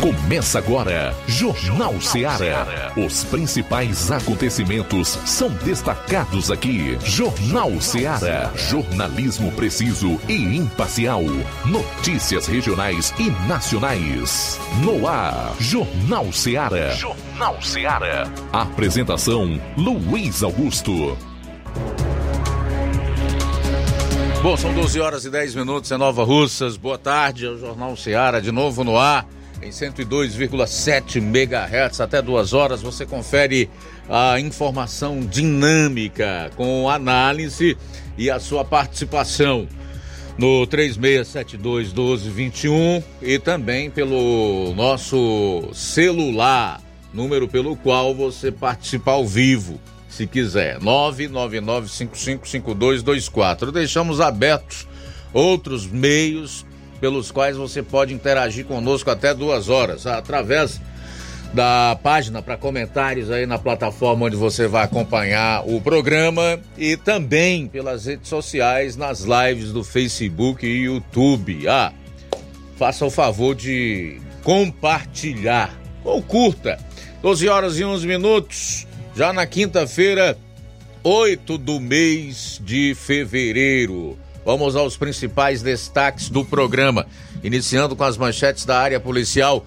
Começa agora, Jornal Ceará. Os principais acontecimentos são destacados aqui. Jornal Ceará. Jornalismo preciso e imparcial. Notícias regionais e nacionais. No ar, Jornal Ceará. Jornal Ceará. Apresentação: Luiz Augusto. Bom, são 12 horas e 10 minutos em Nova Russas. Boa tarde, é o Jornal Ceará de novo no ar em 102,7 MHz até duas horas. Você confere a informação dinâmica com análise e a sua participação no 3672 1221 e também pelo nosso celular, número pelo qual você participa ao vivo, se quiser. 999555224. Deixamos abertos outros meios pelos quais você pode interagir conosco até duas horas, através da página para comentários aí na plataforma onde você vai acompanhar o programa e também pelas redes sociais, nas lives do Facebook e YouTube. Ah, faça o favor de compartilhar ou curta. 12 horas e 11 minutos, já na quinta-feira, 8 do mês de fevereiro. Vamos aos principais destaques do programa, iniciando com as manchetes da área policial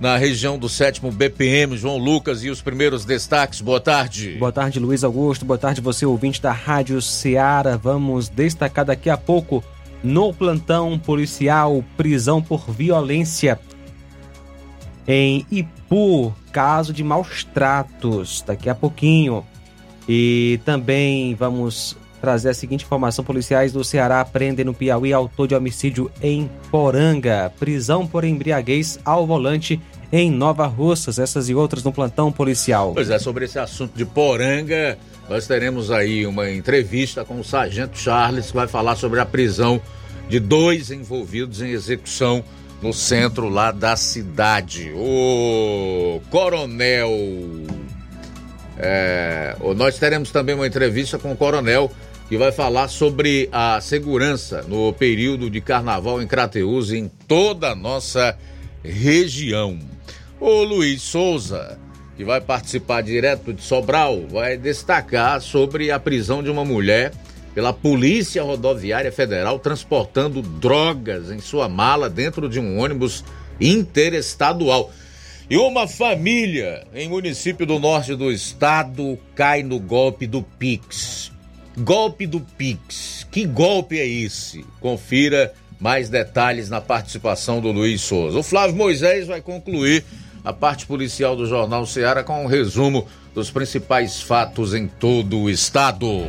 na região do sétimo BPM, João Lucas e os primeiros destaques. Boa tarde. Boa tarde, Luiz Augusto. Boa tarde, você ouvinte da Rádio Ceará. Vamos destacar daqui a pouco no plantão policial prisão por violência em Ipu, caso de maus tratos. Daqui a pouquinho. E também vamos trazer a seguinte informação: policiais do Ceará prendem no Piauí autor de homicídio em Poranga. Prisão por embriaguez ao volante em Nova Russas. Essas e outras no plantão policial. Pois é, sobre esse assunto de Poranga, nós teremos aí uma entrevista com o Sargento Charles, que vai falar sobre a prisão de dois envolvidos em execução no centro lá da cidade. O coronel. É, nós teremos também uma entrevista com o coronel que vai falar sobre a segurança no período de carnaval em Crateus e em toda a nossa região. O Luiz Souza, que vai participar direto de Sobral, vai destacar sobre a prisão de uma mulher pela Polícia Rodoviária Federal transportando drogas em sua mala dentro de um ônibus interestadual. E uma família em município do norte do estado cai no golpe do Pix. Golpe do Pix. Que golpe é esse? Confira mais detalhes na participação do Luiz Souza. O Flávio Moisés vai concluir a parte policial do Jornal Ceará com um resumo dos principais fatos em todo o estado.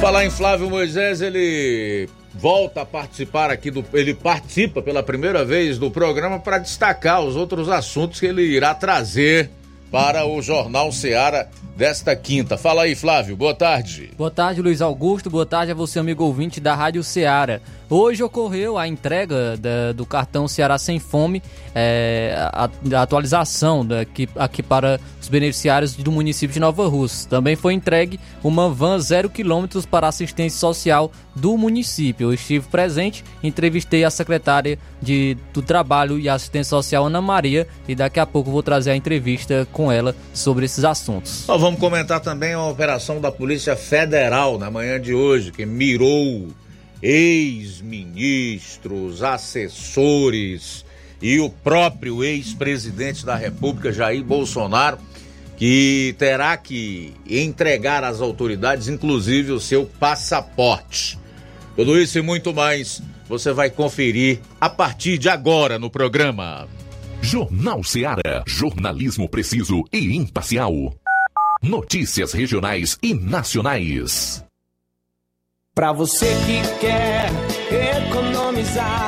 Falar em Flávio Moisés, ele volta a participar aqui do. Ele participa pela primeira vez do programa para destacar os outros assuntos que ele irá trazer para o Jornal Ceará desta quinta. Fala aí, Flávio. Boa tarde. Boa tarde, Luiz Augusto. Boa tarde a você, amigo ouvinte da Rádio Ceará. Hoje ocorreu a entrega da, do cartão Ceará Sem Fome, é, a, a, atualização daqui, aqui para os beneficiários do município de Nova Rússia. Também foi entregue uma van zero quilômetros para assistência social do município. Eu estive presente, entrevistei a secretária de, do Trabalho e Assistência Social, Ana Maria, e daqui a pouco vou trazer a entrevista com ela sobre esses assuntos. Nós vamos comentar também a operação da Polícia Federal na manhã de hoje, que mirou ex-ministros, assessores e o próprio ex-presidente da República, Jair Bolsonaro, que terá que entregar às autoridades, inclusive, o seu passaporte. Tudo isso e muito mais você vai conferir a partir de agora no programa. Jornal Seara. Jornalismo preciso e imparcial. Notícias regionais e nacionais. Para você que quer economizar.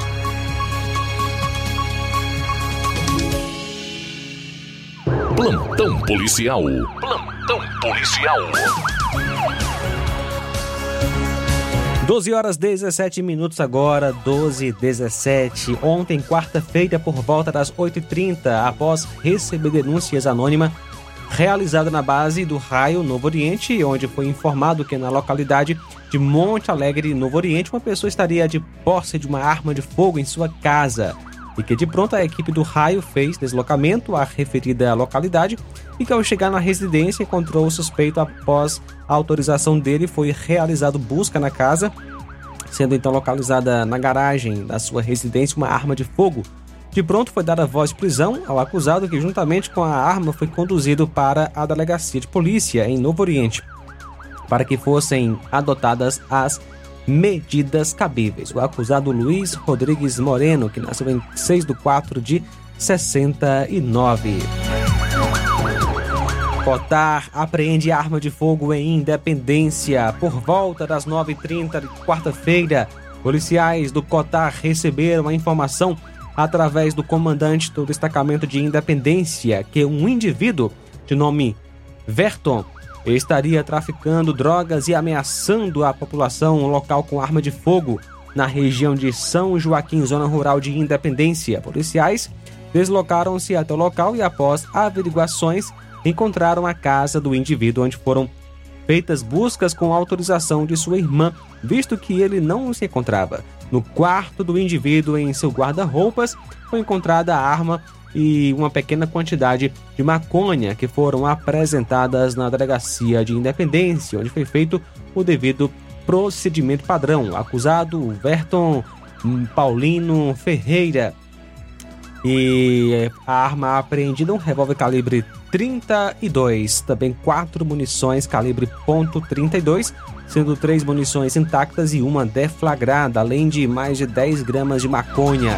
Plantão policial. Plantão policial. 12 horas 17 minutos agora, 12 e 17. Ontem, quarta-feira, por volta das 8h30, após receber denúncias anônimas realizada na base do Raio Novo Oriente, onde foi informado que na localidade de Monte Alegre, Novo Oriente, uma pessoa estaria de posse de uma arma de fogo em sua casa e que de pronto a equipe do Raio fez deslocamento à referida localidade e que ao chegar na residência encontrou o suspeito após a autorização dele foi realizado busca na casa, sendo então localizada na garagem da sua residência uma arma de fogo. De pronto foi dada voz prisão ao acusado que juntamente com a arma foi conduzido para a delegacia de polícia em Novo Oriente para que fossem adotadas as medidas cabíveis. O acusado Luiz Rodrigues Moreno, que nasceu em 6 de 4 de 69. Cotar apreende arma de fogo em Independência. Por volta das 9h30 de quarta-feira, policiais do Cotar receberam a informação através do comandante do destacamento de Independência que um indivíduo de nome Verton estaria traficando drogas e ameaçando a população local com arma de fogo na região de São Joaquim, zona rural de Independência. Policiais deslocaram-se até o local e, após averiguações, encontraram a casa do indivíduo onde foram feitas buscas com autorização de sua irmã, visto que ele não se encontrava. No quarto do indivíduo, em seu guarda-roupas, foi encontrada a arma e uma pequena quantidade de maconha que foram apresentadas na delegacia de Independência, onde foi feito o devido procedimento padrão. Acusado Verton Paulino Ferreira. E a arma apreendida, um revólver calibre 32, também quatro munições calibre .32, sendo três munições intactas e uma deflagrada, além de mais de 10 gramas de maconha.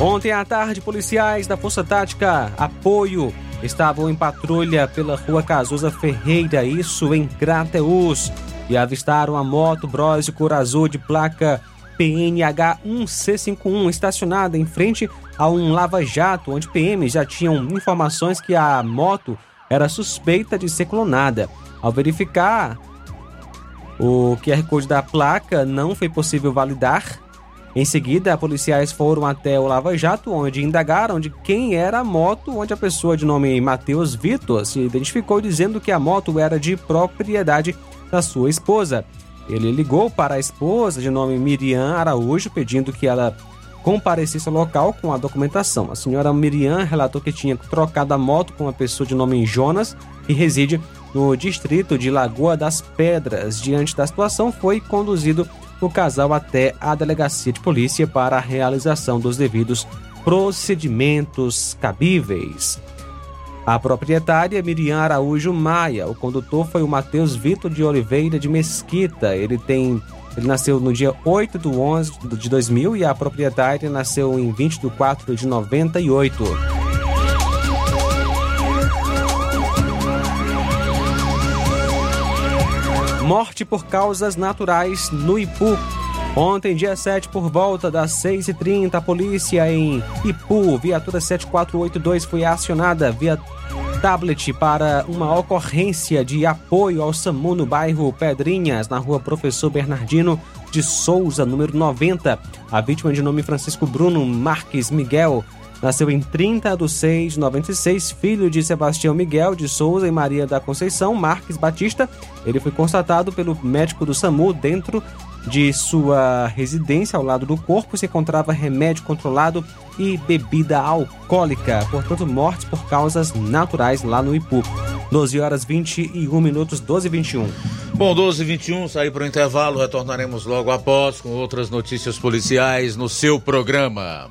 Ontem à tarde, policiais da Força Tática Apoio estavam em patrulha pela rua Cazuza Ferreira, isso em Crateus, e avistaram a moto Bros de cor azul de placa PNH 1C51 estacionada em frente a um lava-jato, onde PMs já tinham informações que a moto era suspeita de ser clonada. Ao verificar o QR Code da placa, não foi possível validar em seguida, policiais foram até o Lava Jato, onde indagaram de quem era a moto, onde a pessoa de nome Matheus Vitor se identificou dizendo que a moto era de propriedade da sua esposa. Ele ligou para a esposa de nome Miriam Araújo, pedindo que ela comparecesse ao local com a documentação. A senhora Miriam relatou que tinha trocado a moto com uma pessoa de nome Jonas, que reside no distrito de Lagoa das Pedras. Diante da situação, foi conduzido o casal até a delegacia de polícia para a realização dos devidos procedimentos cabíveis. A proprietária Miriam Araújo Maia, o condutor foi o Matheus Vitor de Oliveira de Mesquita. Ele tem ele nasceu no dia 8 de 11 de 2000 e a proprietária nasceu em 20 de 4 de 98. Morte por causas naturais no Ipu. Ontem, dia 7, por volta das 6h30, a polícia em Ipu, viatura 7482, foi acionada via tablet para uma ocorrência de apoio ao SAMU no bairro Pedrinhas, na rua Professor Bernardino de Souza, número 90. A vítima de nome Francisco Bruno Marques Miguel nasceu em 30 de 6 de 96, filho de Sebastião Miguel de Souza e Maria da Conceição Marques Batista. Ele foi constatado pelo médico do SAMU dentro de sua residência, ao lado do corpo, se encontrava remédio controlado e bebida alcoólica, portanto, mortes por causas naturais lá no Ipu. 12 horas 21 minutos, 12 e 21. Bom, 12 e 21, sair para o intervalo, retornaremos logo após com outras notícias policiais no seu programa.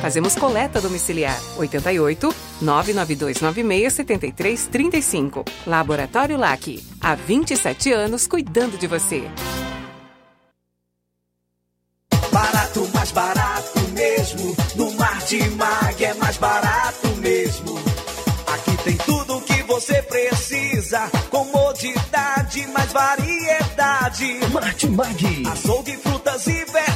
Fazemos coleta domiciliar 88 99296 7335. Laboratório LAC. Há 27 anos cuidando de você. Barato, mais barato mesmo. No Martimag é mais barato mesmo. Aqui tem tudo o que você precisa. Comodidade, mais variedade. Martimag. Açougue, frutas e verduras.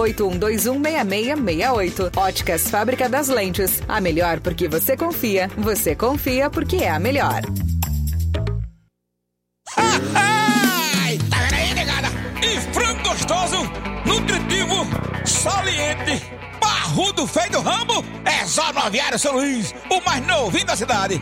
981216668. Óticas Fábrica das Lentes. A melhor porque você confia. Você confia porque é a melhor. Tá vendo aí? E frango gostoso, nutritivo, saliente, barrudo, feio do ramo, é só no Aviário São Luís, o mais novinho da cidade.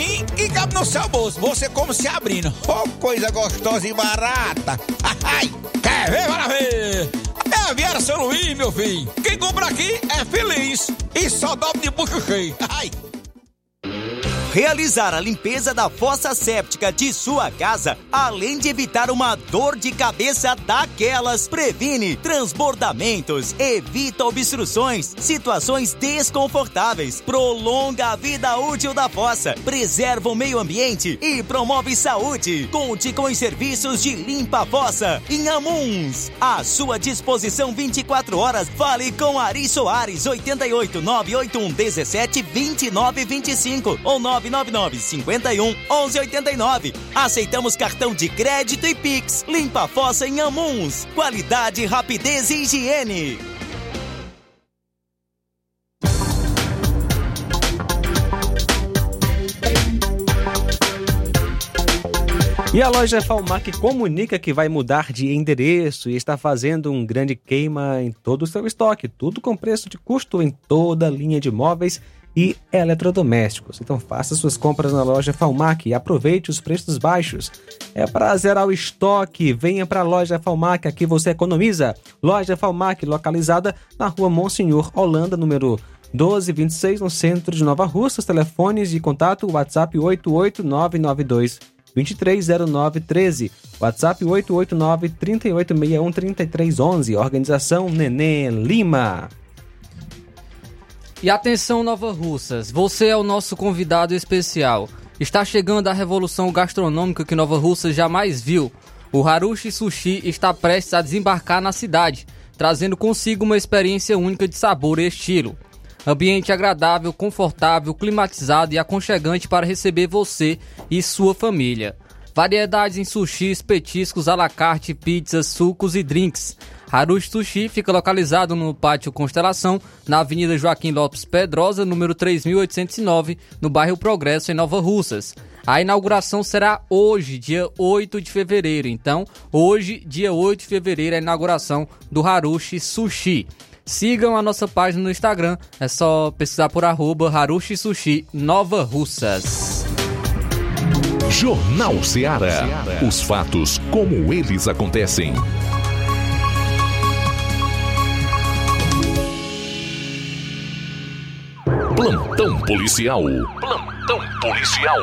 precinho que cabe no seu bolso. Você como se abrindo. Oh, coisa gostosa e barata. Ai, quer ver? Bora ver! É a Viara São Luís, meu filho. Quem compra aqui é feliz. E só dobra de bucho cheio. Ai. Realizar a limpeza da fossa séptica de sua casa, além de evitar uma dor de cabeça daquelas, previne transbordamentos, evita obstruções, situações desconfortáveis, prolonga a vida útil da fossa, preserva o meio ambiente e promove saúde. Conte com os serviços de limpa fossa em Amuns. À sua disposição 24 horas. Fale com Ari Soares 88 981 17 29 25 ou 999 51 11 89. Aceitamos cartão de crédito e Pix. Limpa a fossa em Amuns. Qualidade, rapidez e higiene. E a loja Falmac comunica que vai mudar de endereço e está fazendo um grande queima em todo o seu estoque, tudo com preço de custo em toda a linha de móveis e eletrodomésticos. Então faça suas compras na loja Falmac e aproveite os preços baixos. É para zerar o estoque, venha para a loja Falmac, aqui você economiza. Loja Falmac, localizada na rua Monsenhor Holanda, número 1226, no centro de Nova Russas. Telefones de contato, WhatsApp 88992 230913, WhatsApp 889 3861 3311, Organização Nenê Lima. E atenção, Nova Russas, você é o nosso convidado especial. Está chegando a revolução gastronômica que Nova Russas jamais viu. O Harushi Sushi está prestes a desembarcar na cidade, trazendo consigo uma experiência única de sabor e estilo. Ambiente agradável, confortável, climatizado e aconchegante para receber você e sua família. Variedades em sushis, petiscos, à la carte, pizzas, sucos e drinks. Harushi Sushi fica localizado no Pátio Constelação, na Avenida Joaquim Lopes Pedrosa, número 3809, no bairro Progresso, em Nova Russas. A inauguração será hoje, dia 8 de fevereiro. Então, hoje, dia 8 de fevereiro, é a inauguração do Harushi Sushi. Sigam a nossa página no Instagram, é só pesquisar por arroba Harushi Sushi Nova Russas. Jornal Ceará. Os fatos como eles acontecem. Plantão policial. Plantão policial.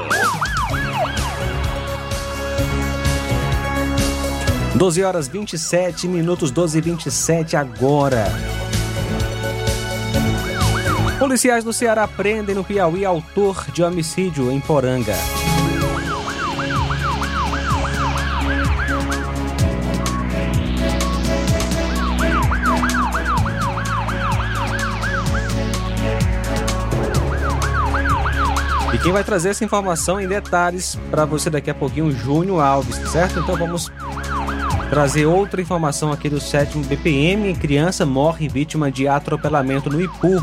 12 horas 27 minutos, 12 e 27 agora. Policiais do Ceará prendem no Piauí autor de homicídio em Poranga. Quem vai trazer essa informação em detalhes para você daqui a pouquinho, Júnior Alves, certo? Então vamos trazer outra informação aqui do sétimo BPM. Criança morre vítima de atropelamento no Ipu.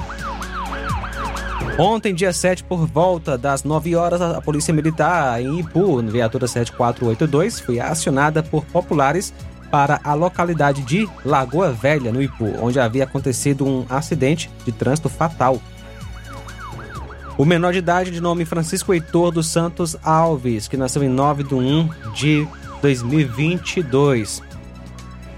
Ontem, dia 7, por volta das 9 horas, a Polícia Militar em Ipu, viatura 7482, foi acionada por populares para a localidade de Lagoa Velha, no Ipu, onde havia acontecido um acidente de trânsito fatal. O menor de idade, de nome Francisco Heitor dos Santos Alves, que nasceu em 9 de 1 de 2022.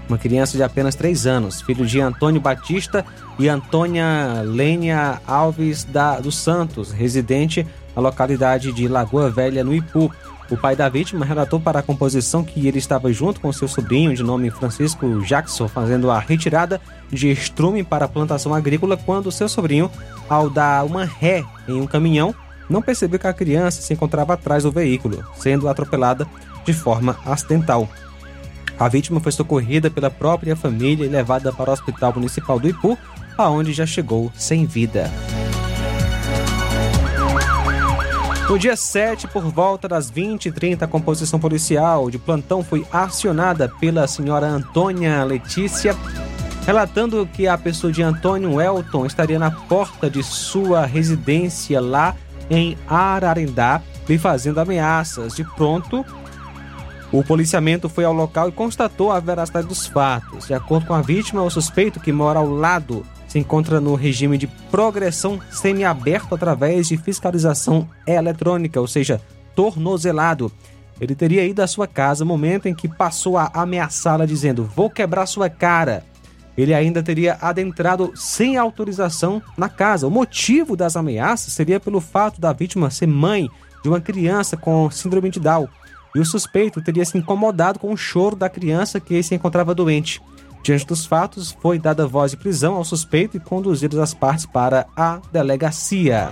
Uma criança de apenas 3 anos, filho de Antônio Batista e Antônia Lênia Alves da, dos Santos, residente na localidade de Lagoa Velha, no Ipu. O pai da vítima relatou para a composição que ele estava junto com seu sobrinho, de nome Francisco Jackson, fazendo a retirada de estrume para a plantação agrícola quando seu sobrinho, ao dar uma ré em um caminhão, não percebeu que a criança se encontrava atrás do veículo, sendo atropelada de forma acidental. A vítima foi socorrida pela própria família e levada para o Hospital Municipal do Ipu, aonde já chegou sem vida. No dia 7, por volta das 20h30, a composição policial de plantão foi acionada pela senhora Antônia Letícia, relatando que a pessoa de Antônio Elton estaria na porta de sua residência lá em Ararendá, lhe fazendo ameaças. De pronto, o policiamento foi ao local e constatou a veracidade dos fatos. De acordo com a vítima, o suspeito que mora ao lado se encontra no regime de progressão semiaberto através de fiscalização eletrônica, ou seja, tornozelado. Ele teria ido à sua casa no momento em que passou a ameaçá-la, dizendo: Vou quebrar sua cara. ele ainda teria adentrado sem autorização na casa. O motivo das ameaças seria pelo fato da vítima ser mãe de uma criança com síndrome de Down e o suspeito teria se incomodado com o choro da criança que se encontrava doente. Diante dos fatos, foi dada voz de prisão ao suspeito e conduzidos as partes para a delegacia.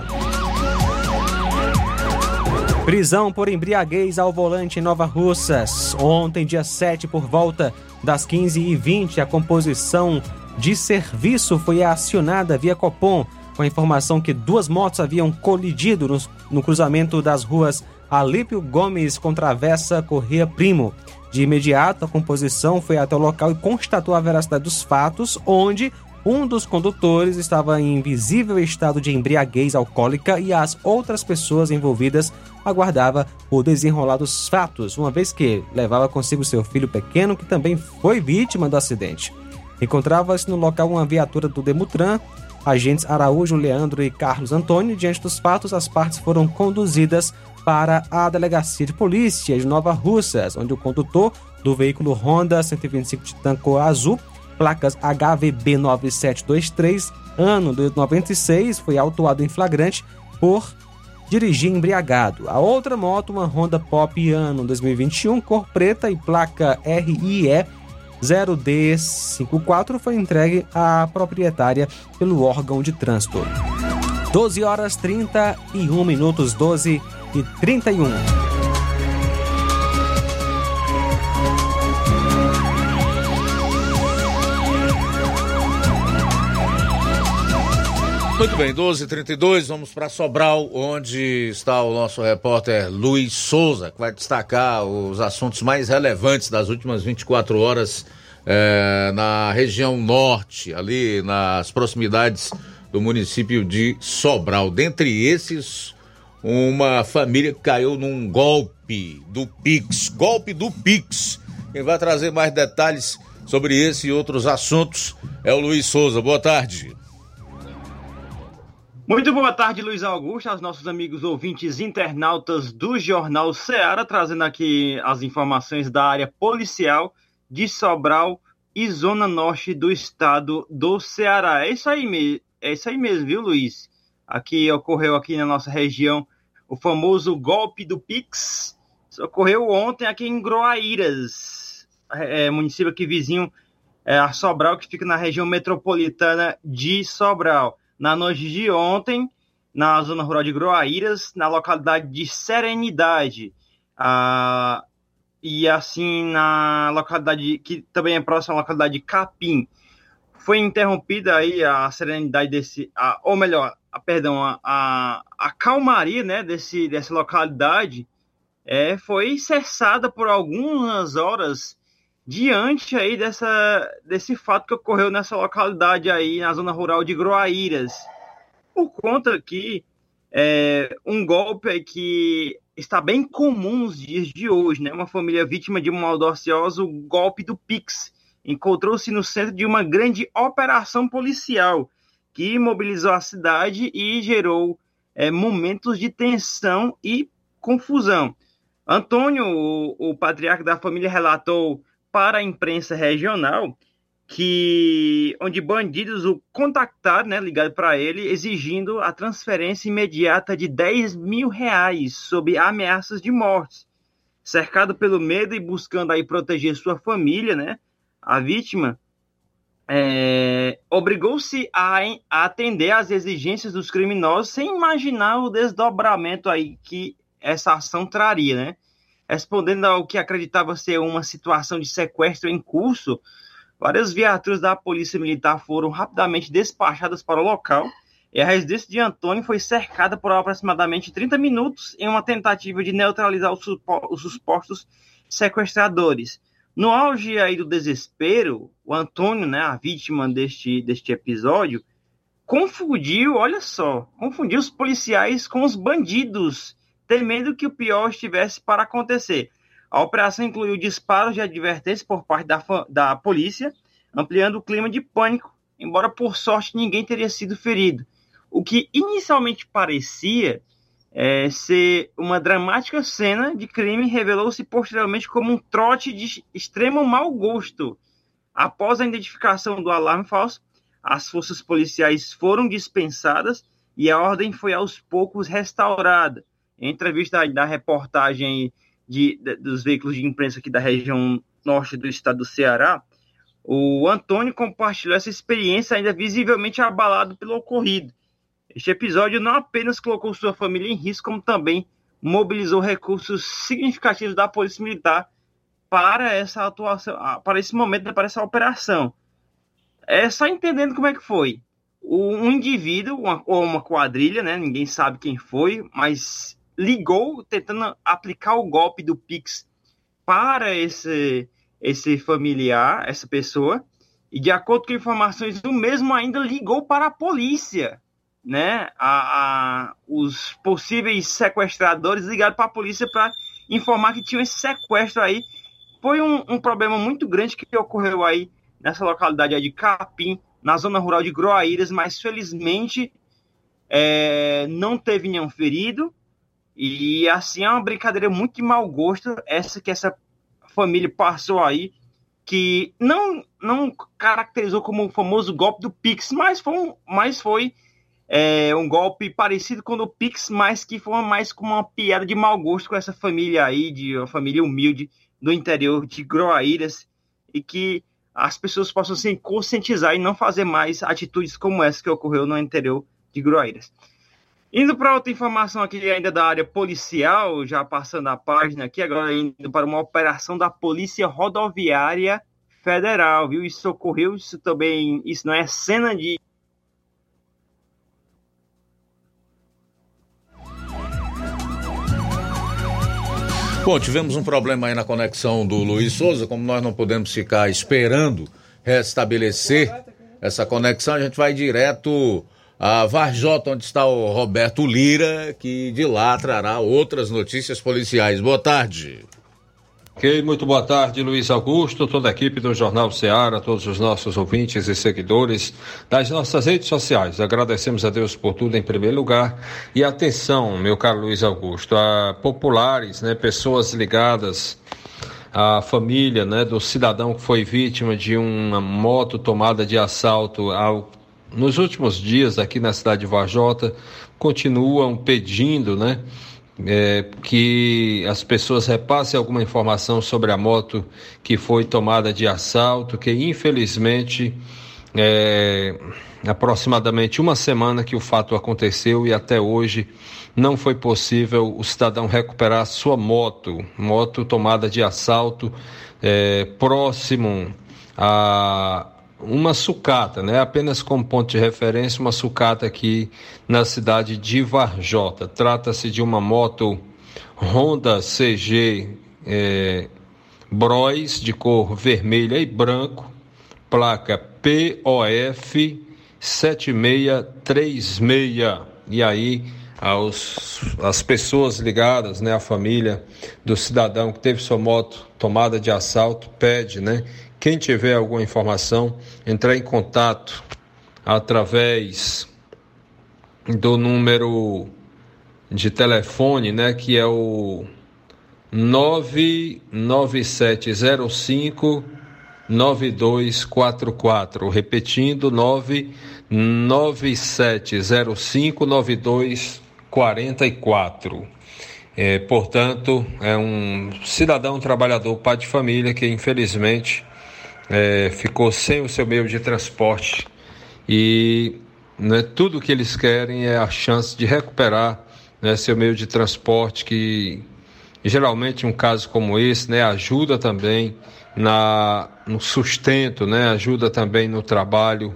Prisão por embriaguez ao volante em Nova Russas. Ontem, dia 7, por volta das 15h20, a composição de serviço foi acionada via Copom, com a informação que duas motos haviam colidido no, no cruzamento das ruas Alípio Gomes com Travessa Correia Primo. De imediato, a composição foi até o local e constatou a veracidade dos fatos, onde um dos condutores estava em visível estado de embriaguez alcoólica e as outras pessoas envolvidas aguardava o desenrolar dos fatos, uma vez que levava consigo seu filho pequeno, que também foi vítima do acidente. Encontrava-se no local uma viatura do Demutran, agentes Araújo, Leandro e Carlos Antônio. Diante dos fatos, as partes foram conduzidas para a delegacia de polícia de Nova Russas, onde o condutor do veículo Honda 125 Titan cor azul, placas HVB 9723, ano de 96, foi autuado em flagrante por dirigir embriagado. A outra moto, uma Honda Pop ano 2021, cor preta e placa RIE 0D54, foi entregue à proprietária pelo órgão de trânsito. 12 horas 31 minutos, 12 e 31. Muito bem, 12h32, vamos para Sobral, onde está o nosso repórter Luiz Souza, que vai destacar os assuntos mais relevantes das últimas 24 horas eh, na região norte, ali nas proximidades do município de Sobral. Dentre esses, uma família caiu num golpe do Pix. Golpe do Pix. Quem vai trazer mais detalhes sobre esse e outros assuntos é o Luiz Souza. Boa tarde. Muito boa tarde, Luiz Augusto, aos nossos amigos ouvintes internautas do Jornal Ceará, trazendo aqui as informações da área policial de Sobral e Zona Norte do estado do Ceará. É isso aí, é isso aí mesmo, viu, Luiz? Aqui ocorreu aqui na nossa região o famoso golpe do Pix ocorreu ontem aqui em Groaíras, é, município aqui vizinho é, a Sobral, que fica na região metropolitana de Sobral. Na noite de ontem, na zona rural de Groaíras, na localidade de Serenidade, e assim na localidade que também é próxima à localidade de Capim, foi interrompida aí a serenidade desse, a, ou melhor, a, perdão, a, a, a calmaria né, desse, dessa localidade é, foi cessada por algumas horas diante aí dessa, desse fato que ocorreu nessa localidade aí, na zona rural de Groaíras. Por conta que é, um golpe que está bem comum nos dias de hoje, né? Uma família vítima de um audacioso golpe do Pix encontrou-se no centro de uma grande operação policial que mobilizou a cidade e gerou é, momentos de tensão e confusão. Antônio, o, o patriarca da família, relatou para a imprensa regional que onde bandidos o contactaram, né, ligado para ele, exigindo a transferência imediata de 10 mil reais sob ameaças de morte. Cercado pelo medo e buscando aí proteger sua família, né, a vítima é, obrigou-se a, a, atender às exigências dos criminosos sem imaginar o desdobramento aí que essa ação traria, né? Respondendo ao que acreditava ser uma situação de sequestro em curso, várias viaturas da Polícia Militar foram rapidamente despachadas para o local e a residência de Antônio foi cercada por aproximadamente 30 minutos em uma tentativa de neutralizar os, os supostos sequestradores. No auge aí do desespero, o Antônio, né, a vítima deste, deste episódio, confundiu, olha só, confundiu os policiais com os bandidos, temendo que o pior estivesse para acontecer. A operação incluiu disparos de advertência por parte da, da polícia, ampliando o clima de pânico, embora por sorte ninguém teria sido ferido. O que inicialmente parecia é, ser uma dramática cena de crime revelou-se posteriormente como um trote de extremo mau gosto. Após a identificação do alarme falso, as forças policiais foram dispensadas e a ordem foi aos poucos restaurada. Em entrevista da reportagem de, de, dos veículos de imprensa aqui da região norte do estado do Ceará, o Antônio compartilhou essa experiência ainda visivelmente abalado pelo ocorrido. Este episódio não apenas colocou sua família em risco, como também mobilizou recursos significativos da Polícia Militar para essa atuação, ah, para esse momento, para essa operação. É só entendendo como é que foi. Um indivíduo, uma, ou uma quadrilha, né? Ninguém sabe quem foi, mas ligou tentando aplicar o golpe do Pix para esse, esse familiar, essa pessoa, e de acordo com informações, o mesmo ainda ligou para a polícia, né? A, a os possíveis sequestradores ligaram para a polícia para informar que tinha esse sequestro aí. Foi um, um, problema muito grande que ocorreu aí nessa localidade de Capim, na zona rural de Groaíras, mas felizmente é, não teve nenhum ferido. E assim é uma brincadeira muito de mau gosto essa que essa família passou aí, que não não caracterizou como o famoso golpe do Pix, mas foi, mas foi é, um golpe parecido com o do Pix, mas que foi mais como uma piada de mau gosto com essa família aí, de uma família humilde do interior de Groaíras, e que as pessoas possam se conscientizar e não fazer mais atitudes como essa que ocorreu no interior de Groaíras. Indo para outra informação aqui ainda da área policial, já passando a página aqui, agora indo para uma operação da Polícia Rodoviária Federal, viu? Isso ocorreu, isso também, isso não é cena de Bom, tivemos um problema aí na conexão do Luiz Souza, como nós não podemos ficar esperando restabelecer essa conexão, a gente vai direto a Varjota, onde está o Roberto Lira, que de lá trará outras notícias policiais. Boa tarde. Ok, muito boa tarde, Luiz Augusto, toda a equipe do Jornal Ceará, todos os nossos ouvintes e seguidores das nossas redes sociais. Agradecemos a Deus por tudo em primeiro lugar. E atenção, meu caro Luiz Augusto, a populares, né, pessoas ligadas à família né, do cidadão que foi vítima de uma moto tomada de assalto ao, nos últimos dias aqui na cidade de Varjota, continuam pedindo, né? É, que as pessoas repassem alguma informação sobre a moto que foi tomada de assalto, que infelizmente é aproximadamente uma semana que o fato aconteceu e até hoje não foi possível o cidadão recuperar sua moto, moto tomada de assalto é, próximo a uma sucata, né? Apenas como ponto de referência, uma sucata aqui na cidade de Varjota. Trata-se de uma moto Honda CG é, Bros de cor vermelha e branco, placa POF 7636. E aí aos, as pessoas ligadas, né, a família do cidadão que teve sua moto tomada de assalto, pede, né, quem tiver alguma informação, entrar em contato através do número de telefone, né, que é o 99705 9244, repetindo 99705 9244. É, portanto, é um cidadão trabalhador, pai de família que infelizmente é, ficou sem o seu meio de transporte e né, tudo que eles querem é a chance de recuperar né, seu meio de transporte que geralmente um caso como esse né, ajuda também na, no sustento, né, ajuda também no trabalho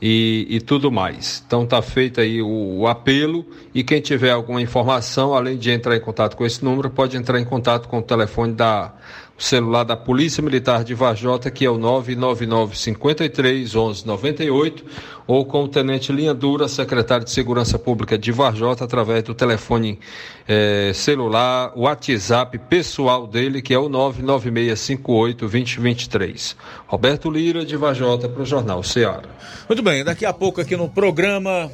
e, e tudo mais. Então tá feito aí o, o, apelo e quem tiver alguma informação, além de entrar em contato com esse número, pode entrar em contato com o telefone da o celular da Polícia Militar de Vajota, que é o 999 53 1198, ou com o Tenente Linha Dura, secretário de Segurança Pública de Vajota, através do telefone eh, celular, WhatsApp pessoal dele, que é o 99658 2023. Roberto Lira, de Vajota, para o Jornal Ceará. Muito bem, daqui a pouco aqui no programa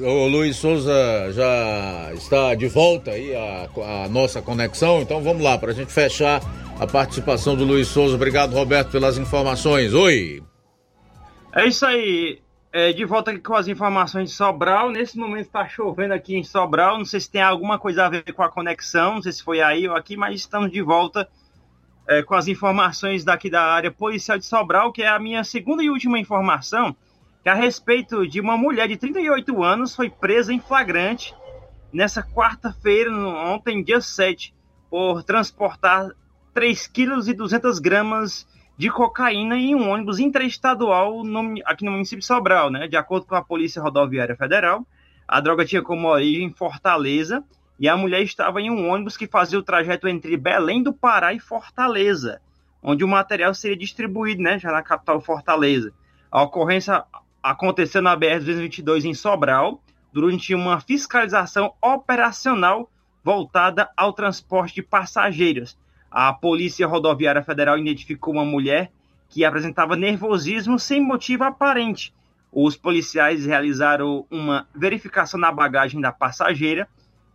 o Luiz Souza já está de volta aí a, a nossa conexão, então vamos lá para a gente fechar a participação do Luiz Souza. Obrigado, Roberto, pelas informações. Oi. É isso aí. É, de volta aqui com as informações de Sobral. Nesse momento está chovendo aqui em Sobral. Não sei se tem alguma coisa a ver com a conexão, não sei se foi aí ou aqui, mas estamos de volta é, com as informações daqui da área policial de Sobral, que é a minha segunda e última informação, que a respeito de uma mulher de 38 anos foi presa em flagrante nessa quarta-feira, ontem, dia 7, por transportar 3 quilos e 200 gramas de cocaína em um ônibus interestadual no, aqui no município de Sobral, né? De acordo com a Polícia Rodoviária Federal, a droga tinha como origem Fortaleza e a mulher estava em um ônibus que fazia o trajeto entre Belém do Pará e Fortaleza, onde o material seria distribuído, né? Já na capital Fortaleza. A ocorrência aconteceu na BR-222 em Sobral, durante uma fiscalização operacional voltada ao transporte de passageiros a Polícia Rodoviária Federal identificou uma mulher que apresentava nervosismo sem motivo aparente. Os policiais realizaram uma verificação na bagagem da passageira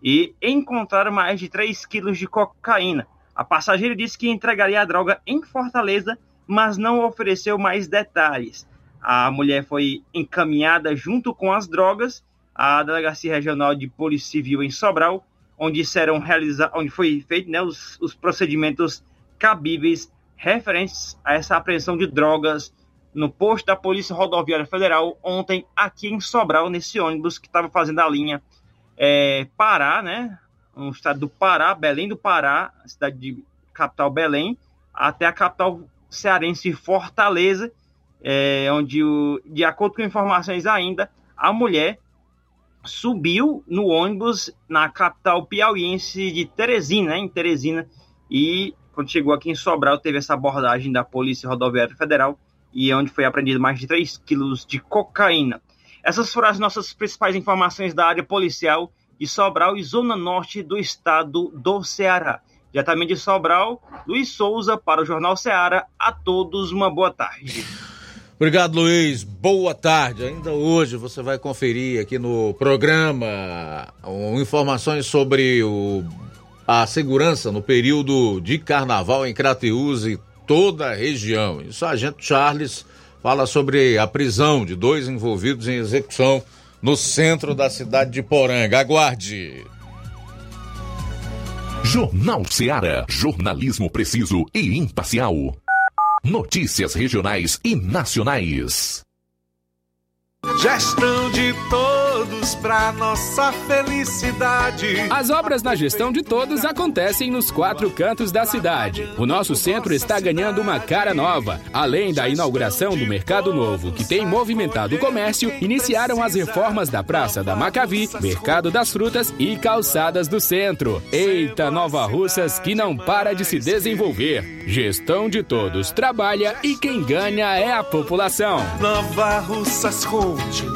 e encontraram mais de 3 quilos de cocaína. A passageira disse que entregaria a droga em Fortaleza, mas não ofereceu mais detalhes. A mulher foi encaminhada junto com as drogas à Delegacia Regional de Polícia Civil em Sobral onde serão realizados, onde foi feito né, os, os procedimentos cabíveis referentes a essa apreensão de drogas no posto da Polícia Rodoviária Federal ontem aqui em Sobral, nesse ônibus que estava fazendo a linha é, Pará, né? No estado do Pará, Belém do Pará, cidade de capital Belém, até a capital cearense Fortaleza, é, onde, o, de acordo com informações ainda, a mulher subiu no ônibus na capital piauiense de Teresina, né, em Teresina, e quando chegou aqui em Sobral, teve essa abordagem da Polícia Rodoviária Federal, e é onde foi apreendido mais de 3 quilos de cocaína. Essas foram as nossas principais informações da área policial de Sobral e Zona Norte do estado do Ceará. Diretamente de Sobral, Luiz Souza para o Jornal Ceará. A todos uma boa tarde. Obrigado, Luiz. Boa tarde. Ainda hoje você vai conferir aqui no programa informações sobre o, a segurança no período de carnaval em Crateús e toda a região. E o sargento Charles fala sobre a prisão de dois envolvidos em execução no centro da cidade de Poranga. Aguarde. Jornal Ceará. Jornalismo preciso e imparcial. Notícias regionais e nacionais. Gestão de todos para nossa felicidade. As obras na gestão de todos acontecem nos quatro cantos da cidade. O nosso centro está ganhando uma cara nova. Além da inauguração do Mercado Novo, que tem movimentado o comércio, iniciaram as reformas da Praça da Macavi, Mercado das Frutas e Calçadas do Centro. Eita, Nova Russas que não para de se desenvolver. Gestão de todos trabalha e quem ganha é a população. Nova Russas continua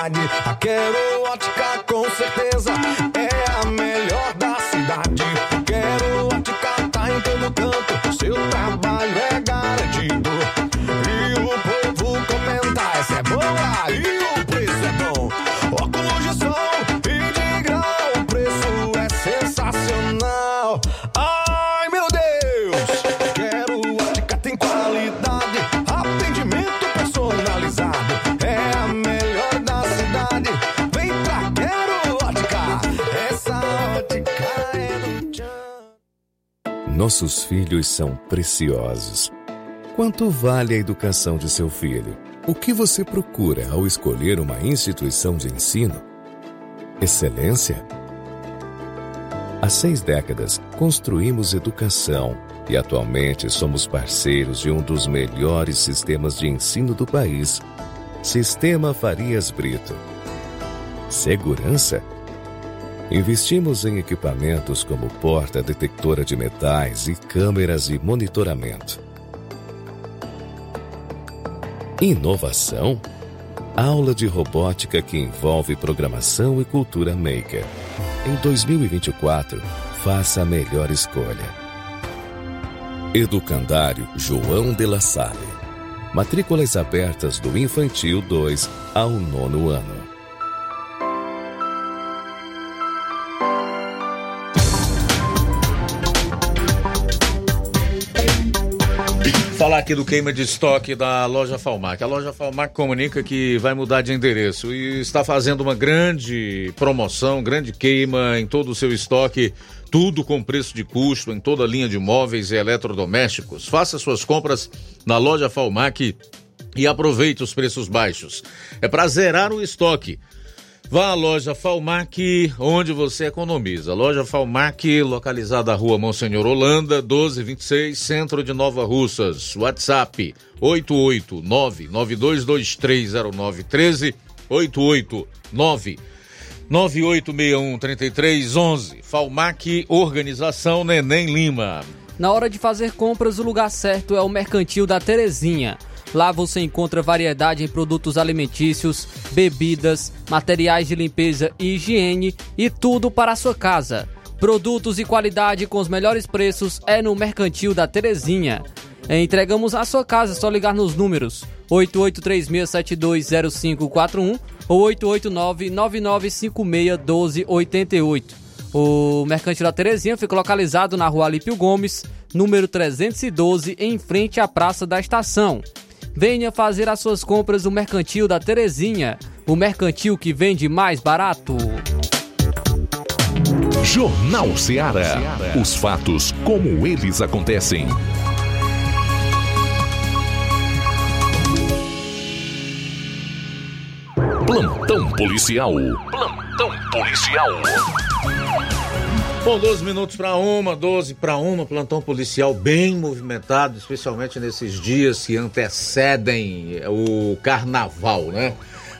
Qualidade, a Quero Ótica com certeza é a melhor da cidade. Quero Ótica tá em todo canto, seu trabalho é Nossos filhos são preciosos. Quanto vale a educação de seu filho? O que você procura ao escolher uma instituição de ensino? Excelência? Há seis décadas, construímos educação e atualmente somos parceiros de um dos melhores sistemas de ensino do país Sistema Farias Brito. Segurança? Investimos em equipamentos como porta detectora de metais e câmeras e monitoramento. Inovação? Aula de robótica que envolve programação e cultura maker. Em 2024, faça a melhor escolha. Educandário João de La Salle. Matrículas abertas do Infantil 2 ao nono ano. Falar aqui do queima de estoque da loja Falmac. A loja Falmac comunica que vai mudar de endereço e está fazendo uma grande promoção, grande queima em todo o seu estoque, tudo com preço de custo em toda a linha de móveis e eletrodomésticos. Faça suas compras na loja Falmac e aproveite os preços baixos. É para zerar o estoque. Vá à loja Falmac, onde você economiza. Loja Falmac, localizada na rua Monsenhor Holanda, 1226, centro de Nova Russas. WhatsApp 889-92230913, 889-9861-3311. Falmac, Organização Neném Lima. Na hora de fazer compras, o lugar certo é o Mercantil da Terezinha. Lá você encontra variedade em produtos alimentícios, bebidas, materiais de limpeza e higiene e tudo para a sua casa. Produtos e qualidade com os melhores preços é no Mercantil da Terezinha. Entregamos a sua casa, é só ligar nos números 8836720541 ou 889-9956-1288. O Mercantil da Terezinha fica localizado na rua Alípio Gomes, número 312, em frente à Praça da Estação. Venha fazer as suas compras no Mercantil da Terezinha, o mercantil que vende mais barato. Jornal Ceará. Os fatos como eles acontecem. Plantão policial. Plantão policial. Bom, 12 minutos para uma, 12 para uma, plantão policial bem movimentado, especialmente nesses dias que antecedem o carnaval, né?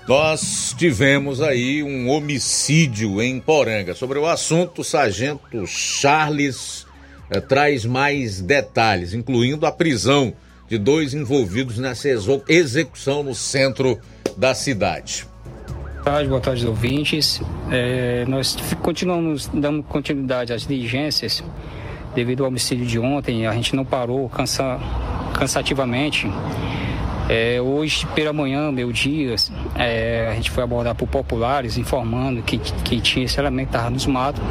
Nós tivemos aí um homicídio em Poranga. Sobre o assunto, o sargento Charles eh, traz mais detalhes, incluindo a prisão de dois envolvidos nessa execução no centro da cidade. Boa tarde, boa tarde, ouvintes. É, nós continuamos dando continuidade às diligências devido ao homicídio de ontem. A gente não parou cansa, cansativamente. É, hoje, pela manhã, meu dia, é, a gente foi abordar por populares informando que, que tinha esse elemento que estava nos matos.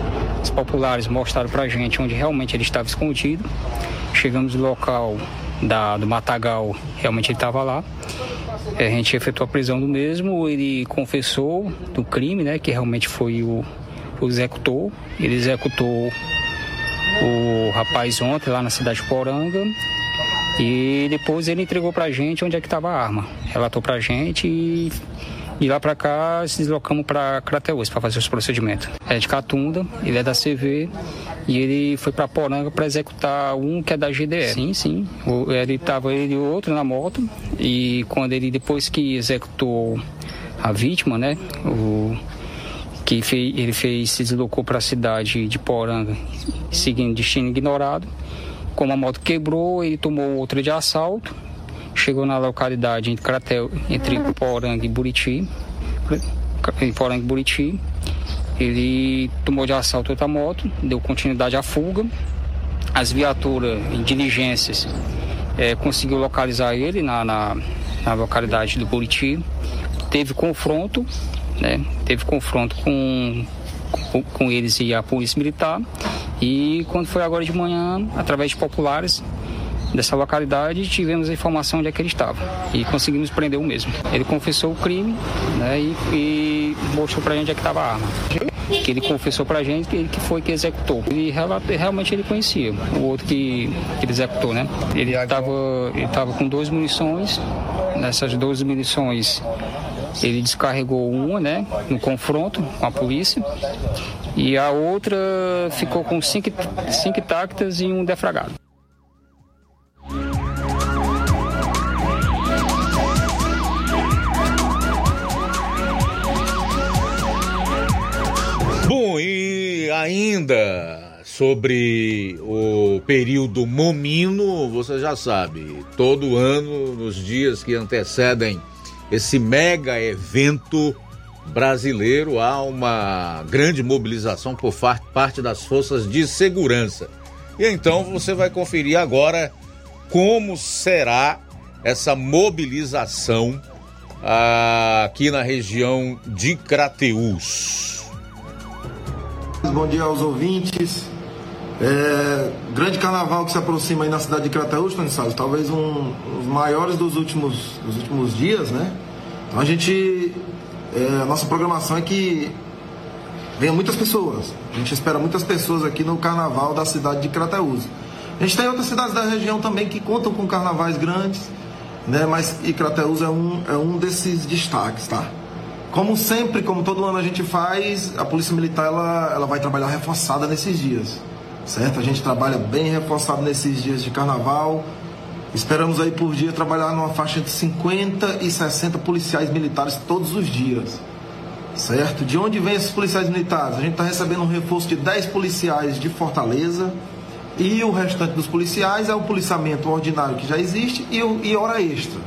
Os populares mostraram pra gente onde realmente ele estava escondido. Chegamos no local da, do Matagal, realmente ele estava lá. É, A gente efetuou a prisão do mesmo, ele confessou do crime, né, que realmente foi o, o executor. Ele executou o rapaz ontem lá na cidade de Poranga e depois ele entregou pra gente onde é que estava a arma. Relatou pra gente e de lá pra cá se deslocamos pra Crateus para fazer os procedimentos. É de Catunda, ele é da CV e ele foi pra Poranga para executar um que é da GDE. Sim, sim. Ele tava ele e outro na moto e quando ele depois que executou a vítima, né, o que fez, ele fez se deslocou para a cidade de Poranga, seguindo destino ignorado. Como a moto quebrou, ele tomou outra de assalto, chegou na localidade entre, Cratel, entre Poranga e Buriti, em Poranga e Buriti. Ele tomou de assalto outra moto, deu continuidade à fuga. As viaturas em diligências eh, conseguiu localizar ele na, na, na localidade do Buriti. Teve confronto, né? Teve confronto com, com, com eles e a polícia militar. E quando foi agora de manhã, através de populares dessa localidade, tivemos a informação onde é que ele estava. E conseguimos prender o mesmo. Ele confessou o crime né? e, e mostrou pra gente onde é que estava a arma. Que ele confessou pra gente que, ele que foi que executou. E realmente ele conhecia o outro que, que ele executou, né? Ele estava ele tava com 12 munições. Nessas 12 munições ele descarregou uma, né, no confronto com a polícia, e a outra ficou com cinco, cinco intactas e um defragado. Bom, e ainda sobre o período momino, você já sabe, todo ano, nos dias que antecedem esse mega evento brasileiro, há uma grande mobilização por parte das forças de segurança. E então você vai conferir agora como será essa mobilização ah, aqui na região de Crateús. Bom dia aos ouvintes. É, grande carnaval que se aproxima aí na cidade de Crateús, Salles, talvez um, dos maiores dos últimos, dos últimos dias, né? Então a gente, é, a nossa programação é que venham muitas pessoas. A gente espera muitas pessoas aqui no carnaval da cidade de Crateús. A gente tem outras cidades da região também que contam com carnavais grandes, né? Mas e é um, é um desses destaques, tá? Como sempre, como todo ano a gente faz, a Polícia Militar ela, ela vai trabalhar reforçada nesses dias, certo? A gente trabalha bem reforçado nesses dias de carnaval. Esperamos aí por dia trabalhar numa faixa de 50 e 60 policiais militares todos os dias, certo? De onde vem esses policiais militares? A gente está recebendo um reforço de 10 policiais de Fortaleza e o restante dos policiais é o policiamento ordinário que já existe e, e hora extra.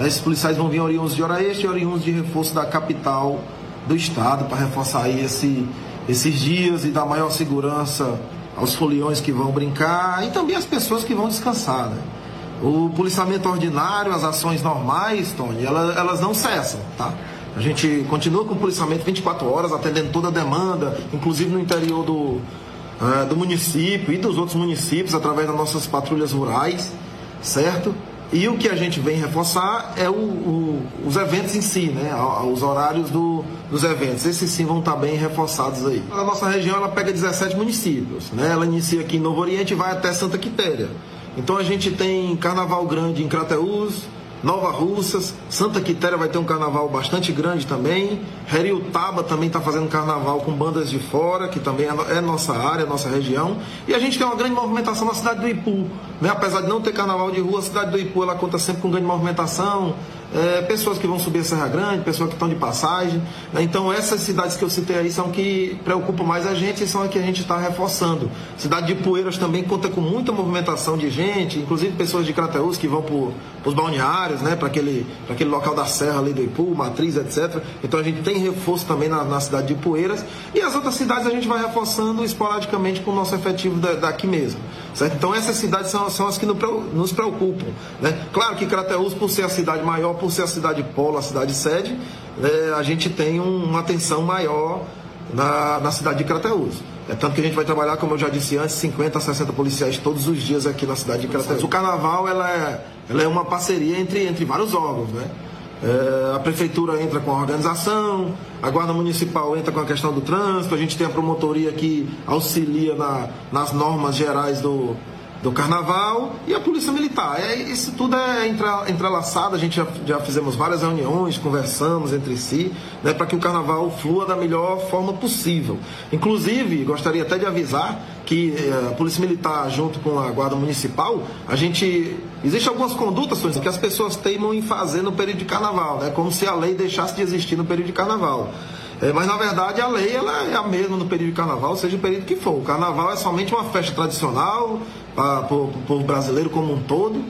Esses policiais vão vir oriundos de hora extra e oriundos de reforço da capital do estado para reforçar aí esse, esses dias e dar maior segurança aos foliões que vão brincar e também às pessoas que vão descansar. Né? O policiamento ordinário, as ações normais, Tony, elas, elas não cessam, tá? A gente continua com o policiamento 24 horas, atendendo toda a demanda, inclusive no interior do, uh, do município e dos outros municípios, através das nossas patrulhas rurais, certo? E o que a gente vem reforçar é o, o, os eventos em si, né? os horários do, dos eventos. Esses sim vão estar bem reforçados aí. A nossa região ela pega 17 municípios. Né? Ela inicia aqui em Novo Oriente e vai até Santa Quitéria. Então a gente tem Carnaval Grande em Crateús, Nova Russas, Santa Quitéria vai ter um carnaval bastante grande também. Heriutaba também está fazendo carnaval com bandas de fora, que também é nossa área, nossa região. E a gente tem uma grande movimentação na cidade do Ipu. Né? Apesar de não ter carnaval de rua, a cidade do Ipu ela conta sempre com grande movimentação é, pessoas que vão subir a Serra Grande, pessoas que estão de passagem. Né? Então, essas cidades que eu citei aí são que preocupam mais a gente e são as que a gente está reforçando. Cidade de Poeiras também conta com muita movimentação de gente, inclusive pessoas de Crateús que vão para os balneários, né? para aquele, aquele local da Serra ali do Ipu, Matriz, etc. Então, a gente tem reforço também na, na cidade de Poeiras. E as outras cidades a gente vai reforçando esporadicamente com o nosso efetivo da, daqui mesmo. Certo? Então, essas cidades são, são as que nos preocupam. Né? Claro que Crateús, por ser a cidade maior, por ser a cidade polo, a cidade sede, é, a gente tem um, uma atenção maior na, na cidade de Crateús. É tanto que a gente vai trabalhar, como eu já disse antes, 50 60 policiais todos os dias aqui na cidade de Crateús. O carnaval ela é, ela é uma parceria entre, entre vários órgãos, né? É, a prefeitura entra com a organização, a guarda municipal entra com a questão do trânsito, a gente tem a promotoria que auxilia na, nas normas gerais do, do carnaval e a polícia militar. É, isso tudo é entrelaçado, a gente já, já fizemos várias reuniões, conversamos entre si, né, para que o carnaval flua da melhor forma possível. Inclusive, gostaria até de avisar que eh, a polícia militar, junto com a guarda municipal, a gente. Existem algumas condutas que as pessoas teimam em fazer no período de carnaval, né, como se a lei deixasse de existir no período de carnaval. É, mas na verdade a lei ela é a mesma no período de carnaval, seja o período que for. O carnaval é somente uma festa tradicional para o povo brasileiro como um todo,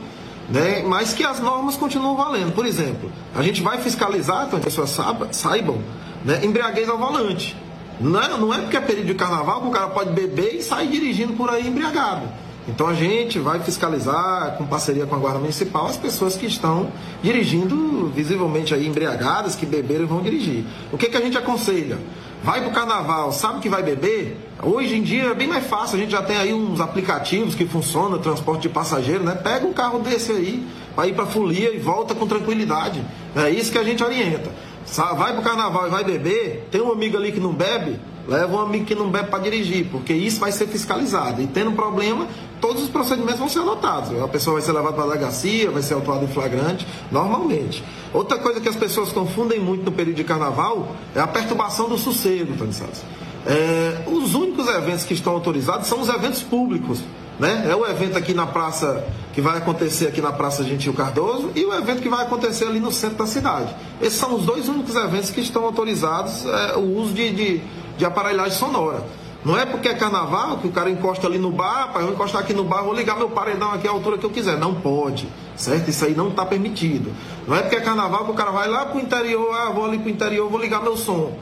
né? mas que as normas continuam valendo. Por exemplo, a gente vai fiscalizar, para as pessoas saibam, né? embriaguez ao volante. Não é, não é porque é período de carnaval que o cara pode beber e sair dirigindo por aí embriagado. Então a gente vai fiscalizar, com parceria com a Guarda Municipal, as pessoas que estão dirigindo visivelmente aí embriagadas, que beberam e vão dirigir. O que, que a gente aconselha? Vai pro carnaval, sabe que vai beber? Hoje em dia é bem mais fácil, a gente já tem aí uns aplicativos que funcionam, transporte de passageiro, né? Pega um carro desse aí, vai ir pra folia e volta com tranquilidade. É isso que a gente orienta. Vai pro carnaval e vai beber, tem um amigo ali que não bebe, leva um amigo que não bebe para dirigir, porque isso vai ser fiscalizado. E tendo problema, todos os procedimentos vão ser anotados. A pessoa vai ser levada para a delegacia, vai ser autuada em flagrante, normalmente. Outra coisa que as pessoas confundem muito no período de carnaval é a perturbação do sossego, Tony Santos. É, os únicos eventos que estão autorizados são os eventos públicos. Né? É o evento aqui na praça, que vai acontecer aqui na Praça Gentil Cardoso, e o evento que vai acontecer ali no centro da cidade. Esses são os dois únicos eventos que estão autorizados é, o uso de, de, de aparelhagem sonora. Não é porque é carnaval que o cara encosta ali no bar, para eu encostar aqui no bar, vou ligar meu paredão aqui à altura que eu quiser. Não pode, certo? Isso aí não está permitido. Não é porque é carnaval que o cara vai lá pro interior, ah, vou ali pro interior, vou ligar meu som.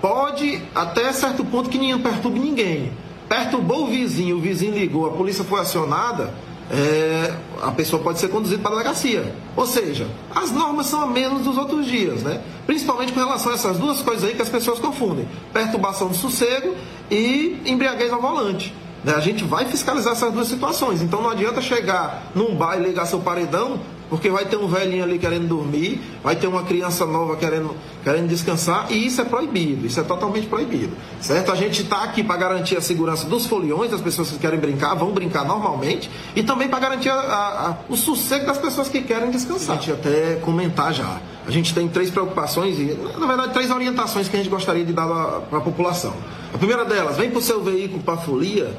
Pode, até certo ponto, que ninguém perturbe ninguém. Perturbou o vizinho, o vizinho ligou, a polícia foi acionada, é, a pessoa pode ser conduzida para a delegacia. Ou seja, as normas são as mesmas dos outros dias, né? Principalmente com relação a essas duas coisas aí que as pessoas confundem: perturbação do sossego e embriaguez ao volante. Né? A gente vai fiscalizar essas duas situações. Então não adianta chegar num bar e ligar seu paredão porque vai ter um velhinho ali querendo dormir, vai ter uma criança nova querendo, querendo descansar, e isso é proibido, isso é totalmente proibido, certo? A gente está aqui para garantir a segurança dos foliões, das pessoas que querem brincar, vão brincar normalmente, e também para garantir a, a, o sossego das pessoas que querem descansar. A gente até comentar já. A gente tem três preocupações, e na verdade três orientações que a gente gostaria de dar para a população. A primeira delas, vem para o seu veículo para folia,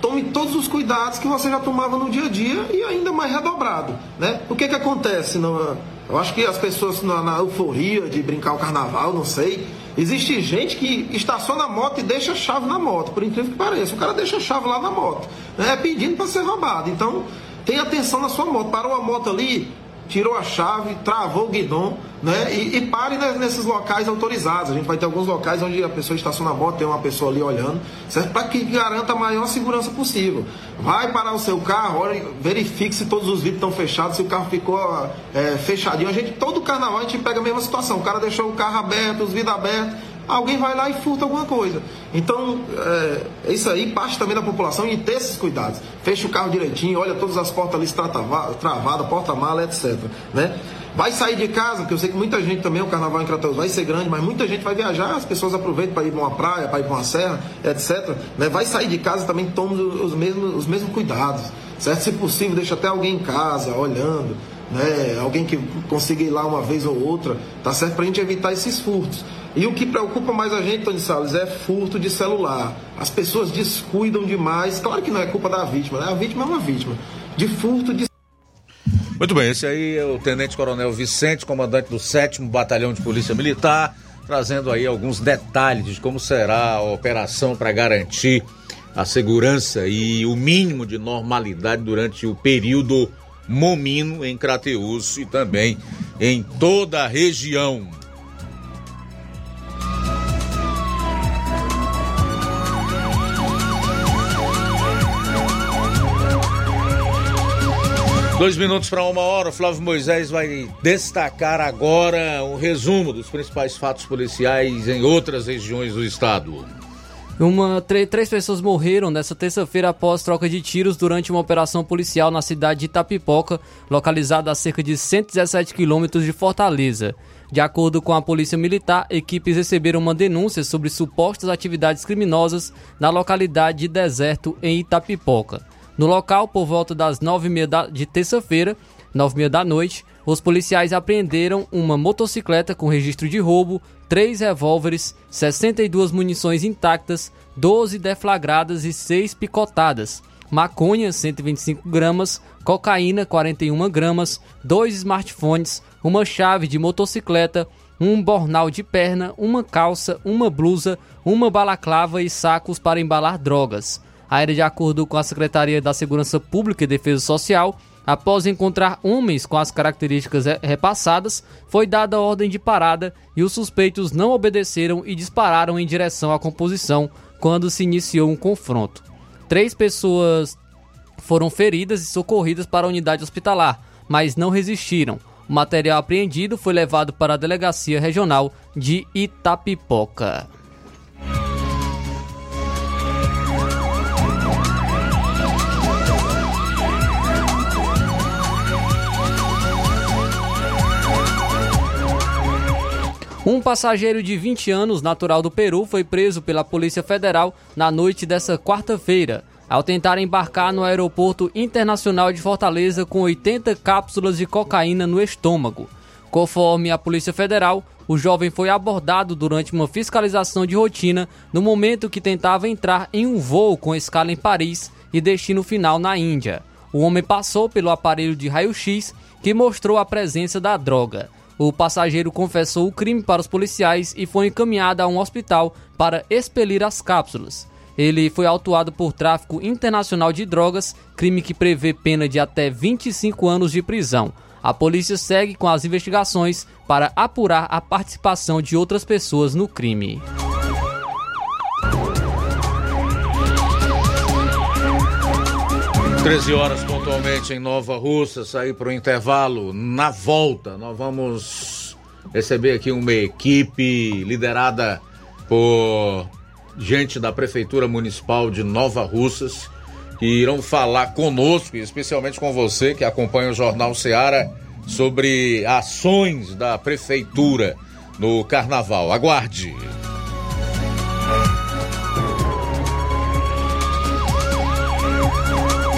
tome todos os cuidados que você já tomava no dia a dia e ainda mais redobrado. Né? O que, que acontece? No, eu acho que as pessoas, na, na, euforia de brincar o carnaval, não sei, existe gente que estaciona a moto e deixa a chave na moto, por incrível que pareça. O cara deixa a chave lá na moto, né? pedindo para ser roubado. Então, tenha atenção na sua moto. Parou a moto ali, tirou a chave, travou o guidão, né? E, e pare nesses locais autorizados. A gente vai ter alguns locais onde a pessoa estaciona a moto, tem uma pessoa ali olhando, certo? Para que garanta a maior segurança possível. Vai parar o seu carro, olha, verifique se todos os vidros estão fechados, se o carro ficou é, fechadinho. A gente, todo carnaval, a gente pega a mesma situação. O cara deixou o carro aberto, os vidros abertos alguém vai lá e furta alguma coisa. Então, é, isso aí parte também da população e ter esses cuidados. Fecha o carro direitinho, olha todas as portas ali travadas, porta-mala, etc. Né? Vai sair de casa, porque eu sei que muita gente também, o carnaval em Crateus vai ser grande, mas muita gente vai viajar, as pessoas aproveitam para ir para uma praia, para ir para uma serra, etc. Né? Vai sair de casa também, toma os mesmos, os mesmos cuidados. Certo? Se possível, deixa até alguém em casa, olhando. Né? Alguém que consiga ir lá uma vez ou outra, tá certo? Para a gente evitar esses furtos. E o que preocupa mais a gente, Tony Salles, é furto de celular. As pessoas descuidam demais. Claro que não é culpa da vítima, né? A vítima é uma vítima. De furto de. Muito bem, esse aí é o Tenente Coronel Vicente, comandante do 7 Batalhão de Polícia Militar, trazendo aí alguns detalhes de como será a operação para garantir a segurança e o mínimo de normalidade durante o período momino em Crateus e também em toda a região. Dois minutos para uma hora, o Flávio Moisés vai destacar agora um resumo dos principais fatos policiais em outras regiões do estado. Uma, três pessoas morreram nesta terça-feira após troca de tiros durante uma operação policial na cidade de Itapipoca, localizada a cerca de 117 quilômetros de Fortaleza. De acordo com a Polícia Militar, equipes receberam uma denúncia sobre supostas atividades criminosas na localidade de Deserto, em Itapipoca. No local, por volta das nove meia de terça-feira, nove e meia da noite, os policiais apreenderam uma motocicleta com registro de roubo, três revólveres, 62 munições intactas, 12 deflagradas e 6 picotadas, maconha 125 gramas, cocaína 41 gramas, dois smartphones, uma chave de motocicleta, um bornal de perna, uma calça, uma blusa, uma balaclava e sacos para embalar drogas. Ainda de acordo com a Secretaria da Segurança Pública e Defesa Social, após encontrar homens com as características repassadas, foi dada a ordem de parada e os suspeitos não obedeceram e dispararam em direção à composição quando se iniciou um confronto. Três pessoas foram feridas e socorridas para a unidade hospitalar, mas não resistiram. O material apreendido foi levado para a Delegacia Regional de Itapipoca. Um passageiro de 20 anos, natural do Peru, foi preso pela Polícia Federal na noite dessa quarta-feira, ao tentar embarcar no Aeroporto Internacional de Fortaleza com 80 cápsulas de cocaína no estômago. Conforme a Polícia Federal, o jovem foi abordado durante uma fiscalização de rotina no momento que tentava entrar em um voo com escala em Paris e destino final na Índia. O homem passou pelo aparelho de raio-x que mostrou a presença da droga. O passageiro confessou o crime para os policiais e foi encaminhado a um hospital para expelir as cápsulas. Ele foi autuado por tráfico internacional de drogas, crime que prevê pena de até 25 anos de prisão. A polícia segue com as investigações para apurar a participação de outras pessoas no crime. Treze horas pontualmente em Nova Russa, sair para o intervalo. Na volta, nós vamos receber aqui uma equipe liderada por gente da Prefeitura Municipal de Nova Russas que irão falar conosco, especialmente com você que acompanha o Jornal Seara, sobre ações da Prefeitura no Carnaval. Aguarde!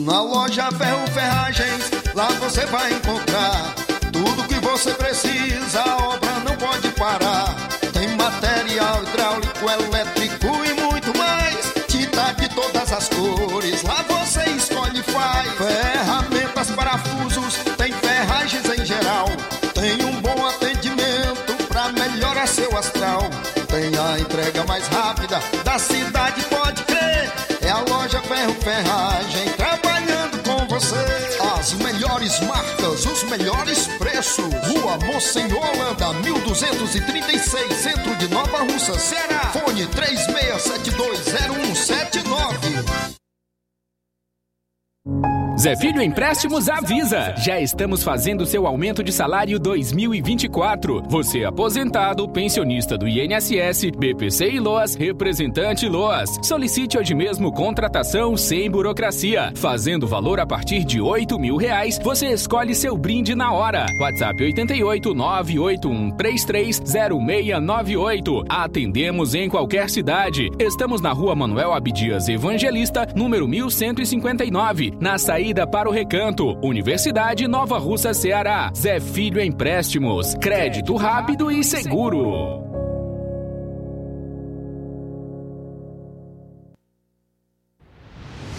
Na loja Ferro Ferragens, lá você vai encontrar tudo que você precisa, a obra não pode parar. Tem material hidráulico, entrega mais rápida da cidade, pode crer. É a loja Ferro Ferragem trabalhando com você. As melhores marcas, os melhores preços. Rua Monsenhor Holanda, 1236, centro de Nova Russa, Ceará. Fone 36720179. Zé Filho Empréstimos avisa! Já estamos fazendo seu aumento de salário 2024. Você é aposentado, pensionista do INSS, BPC e LOAS, representante LOAS. Solicite hoje mesmo contratação sem burocracia. Fazendo valor a partir de 8 mil reais, você escolhe seu brinde na hora. WhatsApp 88 981 330698. Atendemos em qualquer cidade. Estamos na rua Manuel Abdias Evangelista, número 1159, na saída para o Recanto, Universidade Nova Russa, Ceará. Zé Filho Empréstimos, crédito rápido e seguro.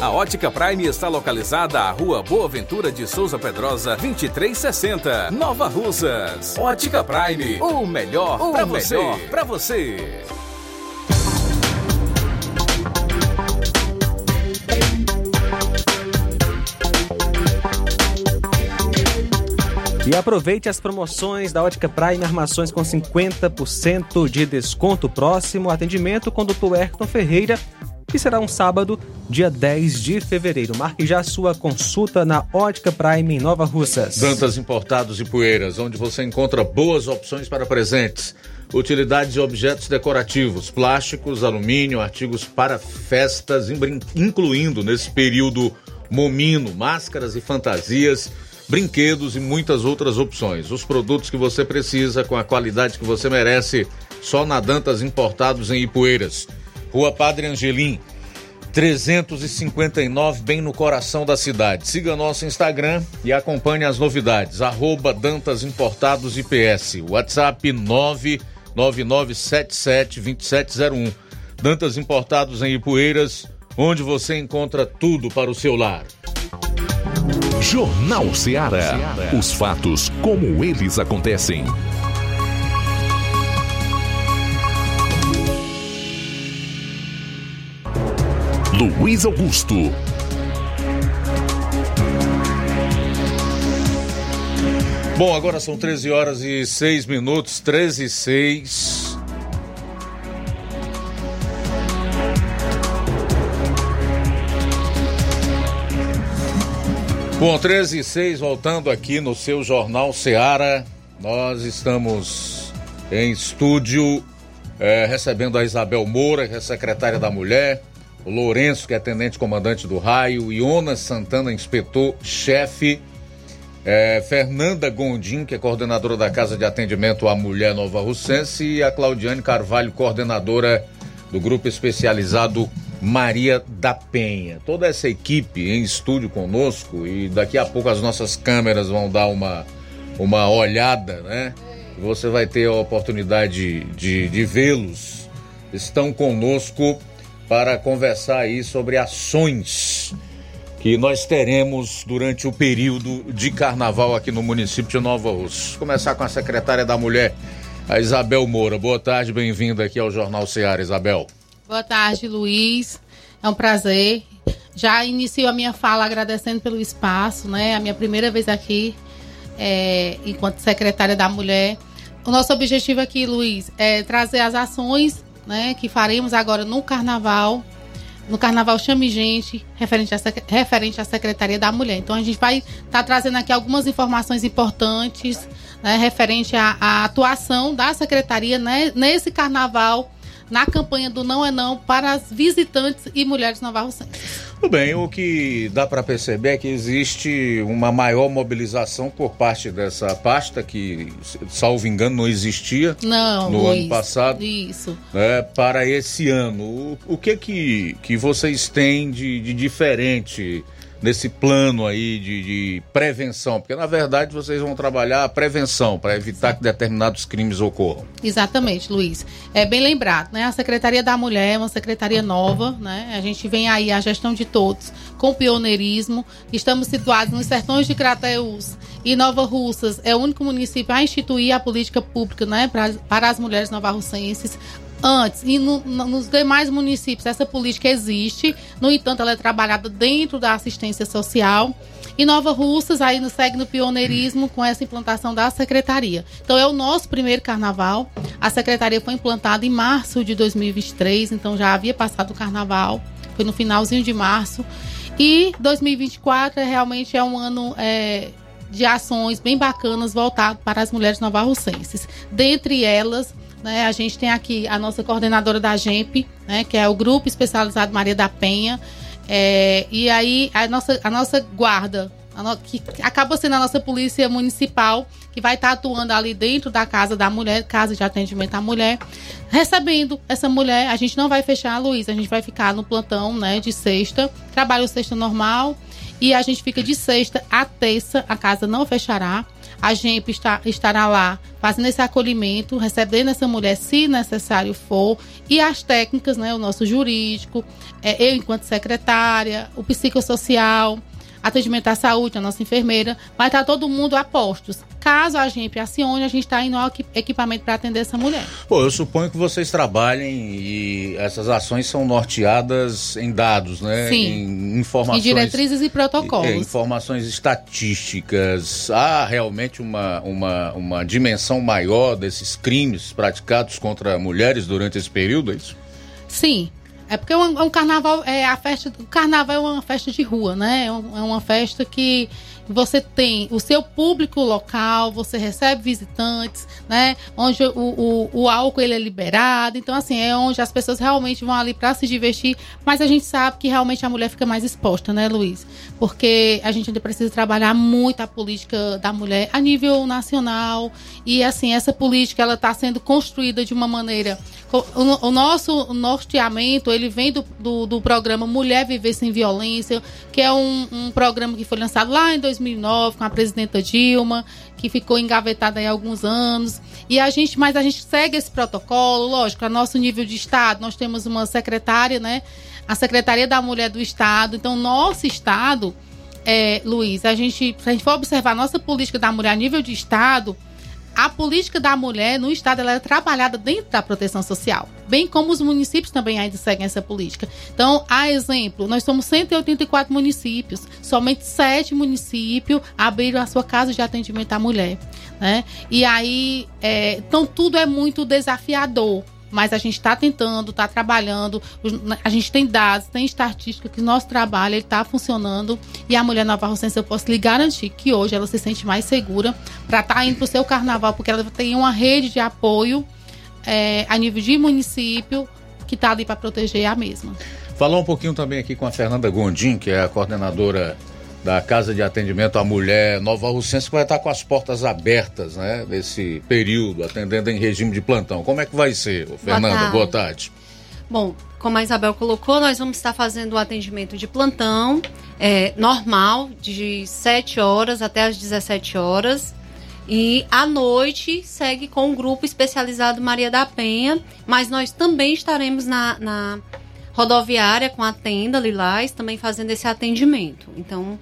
A Ótica Prime está localizada à Rua Boa Ventura de Souza Pedrosa, 2360, Nova Russas. Ótica Prime, o melhor para você. Para você. E aproveite as promoções da Ótica Prime Armações com 50% de desconto. Próximo atendimento com o Dr. Ayrton Ferreira, que será um sábado, dia 10 de fevereiro. Marque já sua consulta na Ótica Prime em Nova Russas. Dantas Importados e Poeiras, onde você encontra boas opções para presentes. Utilidades e objetos decorativos, plásticos, alumínio, artigos para festas, incluindo nesse período momino, máscaras e fantasias, brinquedos e muitas outras opções. Os produtos que você precisa com a qualidade que você merece, só na Dantas Importados em Ipueiras. Rua Padre Angelim, 359, bem no coração da cidade. Siga nosso Instagram e acompanhe as novidades. Arroba Dantas Importados IPS. WhatsApp 999772701. Dantas Importados em Ipueiras, onde você encontra tudo para o seu lar. Jornal Ceará. Os fatos como eles acontecem. Luiz Augusto. Bom, agora são 13 horas e 6 minutos, 13 e 6. Bom, 13 e 6, voltando aqui no seu Jornal Seara, nós estamos em estúdio eh, recebendo a Isabel Moura, que é secretária da Mulher, Lourenço, que é tenente comandante do raio, Iona Santana, inspetor-chefe, é, Fernanda Gondim, que é coordenadora da Casa de Atendimento à Mulher Nova Russense, e a Claudiane Carvalho, coordenadora do grupo especializado Maria da Penha. Toda essa equipe em estúdio conosco e daqui a pouco as nossas câmeras vão dar uma, uma olhada, né? Você vai ter a oportunidade de, de vê-los. Estão conosco para conversar aí sobre ações que nós teremos durante o período de carnaval aqui no município de Nova Rússia. Começar com a secretária da Mulher, a Isabel Moura. Boa tarde, bem-vinda aqui ao Jornal Ceará, Isabel. Boa tarde, Luiz. É um prazer. Já inicio a minha fala agradecendo pelo espaço, né? A minha primeira vez aqui é, enquanto secretária da Mulher. O nosso objetivo aqui, Luiz, é trazer as ações né, que faremos agora no Carnaval, no Carnaval Chame Gente, referente à, referente à Secretaria da Mulher. Então a gente vai estar trazendo aqui algumas informações importantes, né, referente à, à atuação da Secretaria né, nesse Carnaval, na campanha do Não é Não para as visitantes e mulheres novarrocenses. Tudo bem, o que dá para perceber é que existe uma maior mobilização por parte dessa pasta que, salvo engano, não existia Não, no Luiz, ano passado. Isso. né, para esse ano. O, o que que, que vocês têm de, de diferente nesse plano aí de, de prevenção? Porque na verdade vocês vão trabalhar a prevenção para evitar que determinados crimes ocorram. Exatamente, Luiz. É bem lembrado, né? A Secretaria da Mulher é uma secretaria nova, né? A gente vem aí a gestão de todos com pioneirismo. Estamos situados nos sertões de Crateús e Nova Russas é o único município a instituir a política pública, né, pra, para as mulheres novarrocenses. Antes, e no- no- nos demais municípios, essa política existe, no entanto, ela é trabalhada dentro da assistência social. E Nova Russas aí segue no pioneirismo com essa implantação da secretaria. Então é o nosso primeiro carnaval. A secretaria foi implantada em março de 2023, então já havia passado o carnaval. Foi no finalzinho de março. E 2024 é, realmente é um ano é, de ações bem bacanas voltado para as mulheres novarrocenses. Dentre elas, né, a gente tem aqui a nossa coordenadora da GEMP, né, que é o Grupo Especializado Maria da Penha. É, e aí a nossa, a nossa guarda, a no- que acaba sendo a nossa polícia municipal, que vai estar atuando ali dentro da casa da mulher, casa de atendimento à mulher, recebendo essa mulher. A gente não vai fechar, Luiz, a gente vai ficar no plantão né, de sexta, trabalho sexta normal, e a gente fica de sexta a terça, a casa não fechará. A gente está, estará lá fazendo esse acolhimento, recebendo essa mulher se necessário for, e as técnicas, né, o nosso jurídico, é, eu enquanto secretária, o psicossocial, atendimento à saúde, a nossa enfermeira, vai estar todo mundo a postos. Caso a gente acione, a gente está indo ao equi- equipamento para atender essa mulher. Pô, eu suponho que vocês trabalhem e essas ações são norteadas em dados, né? Sim. Em informações. E diretrizes e protocolos. É, informações estatísticas. Há realmente uma, uma, uma dimensão maior desses crimes praticados contra mulheres durante esse período, é isso? Sim. É porque um, um carnaval é a festa. O carnaval é uma festa de rua, né? É, é uma festa que você tem o seu público local, você recebe visitantes, né? Onde o, o, o álcool ele é liberado. Então, assim, é onde as pessoas realmente vão ali para se divertir. Mas a gente sabe que realmente a mulher fica mais exposta, né, Luiz? Porque a gente ainda precisa trabalhar muito a política da mulher a nível nacional. E, assim, essa política ela está sendo construída de uma maneira. O, o nosso norteamento ele vem do, do, do programa Mulher Viver Sem Violência, que é um, um programa que foi lançado lá em 2009 com a presidenta Dilma, que ficou engavetado aí há alguns anos. E a gente, mas a gente segue esse protocolo, lógico, a nosso nível de estado, nós temos uma secretária, né? A Secretaria da Mulher do Estado. Então, nosso estado, é, Luiz, a gente, se a gente for observar a nossa política da mulher a nível de estado, a política da mulher no estado ela é trabalhada dentro da proteção social, bem como os municípios também ainda seguem essa política. Então, a exemplo, nós somos 184 municípios, somente sete municípios abriram a sua casa de atendimento à mulher, né? E aí, é, então tudo é muito desafiador. Mas a gente está tentando, está trabalhando, os- a gente tem dados, tem estatística que nosso trabalho está funcionando e a mulher nova rocense eu posso lhe garantir que hoje ela se sente mais segura para estar indo para o seu carnaval, porque ela tem uma rede de apoio é, a nível de município que está ali para proteger a mesma. Falar um pouquinho também aqui com a Fernanda Gondim, que é a coordenadora da Casa de Atendimento à Mulher Nova Russense, que vai estar com as portas abertas, né, nesse período, atendendo em regime de plantão. Como é que vai ser, Fernanda? tarde. Boa tarde. Bom, como a Isabel colocou, nós vamos estar fazendo o atendimento de plantão é, normal, de 7 horas até as 17 horas. E à noite segue com o grupo especializado Maria da Penha, mas nós também estaremos na, na rodoviária com a tenda Lilás, também fazendo esse atendimento. Então,